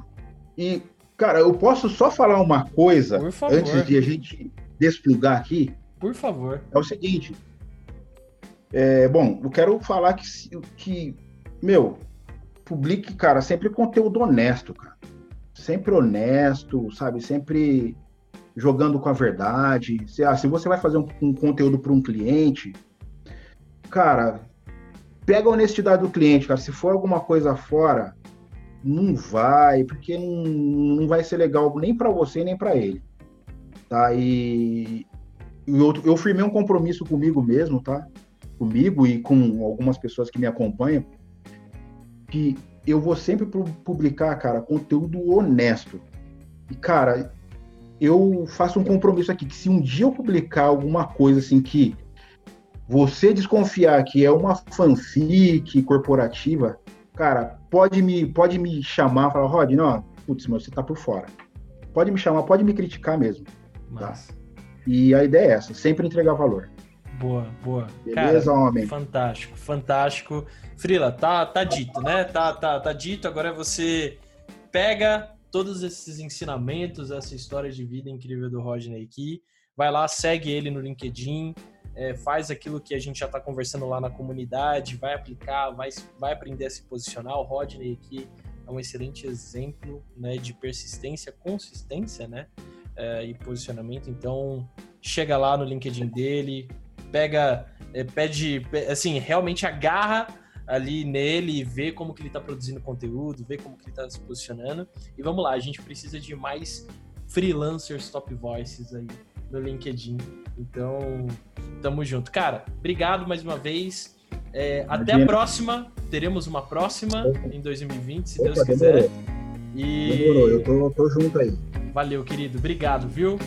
E, cara, eu posso só falar uma coisa antes de a gente desplugar aqui. Por favor. É o seguinte. É, bom, eu quero falar que, que, meu, publique, cara, sempre conteúdo honesto, cara. Sempre honesto, sabe? Sempre jogando com a verdade. Se, ah, se você vai fazer um, um conteúdo para um cliente, cara, pega a honestidade do cliente, cara. Se for alguma coisa fora, não vai, porque não, não vai ser legal nem para você nem para ele, tá? E eu, eu firmei um compromisso comigo mesmo, tá? Comigo e com algumas pessoas que me acompanham, que eu vou sempre pu- publicar, cara, conteúdo honesto. E, cara, eu faço um compromisso aqui, que se um dia eu publicar alguma coisa assim que você desconfiar que é uma fanfic corporativa, cara, pode me, pode me chamar, falar, Rod, não, putz, mas você tá por fora. Pode me chamar, pode me criticar mesmo. Massa. E a ideia é essa, sempre entregar valor. Boa, boa. Beleza, homem? Fantástico, fantástico. Frila, tá, tá dito, né? Tá, tá, tá dito. Agora você pega todos esses ensinamentos, essa história de vida incrível do Rodney aqui, vai lá, segue ele no LinkedIn, é, faz aquilo que a gente já está conversando lá na comunidade, vai aplicar, vai, vai aprender a se posicionar. O Rodney aqui é um excelente exemplo né, de persistência, consistência, né? é, e posicionamento. Então, chega lá no LinkedIn dele, pega, é, pede, pe- assim, realmente agarra ali nele e vê como que ele está produzindo conteúdo, vê como que ele está se posicionando. E vamos lá, a gente precisa de mais freelancers top voices aí no LinkedIn. Então, tamo junto. Cara, obrigado mais uma vez. É, até a próxima. Teremos uma próxima em 2020, se Deus Opa, quiser. demorou. E Demorou, eu tô, tô junto aí. valeu, querido. Obrigado, viu?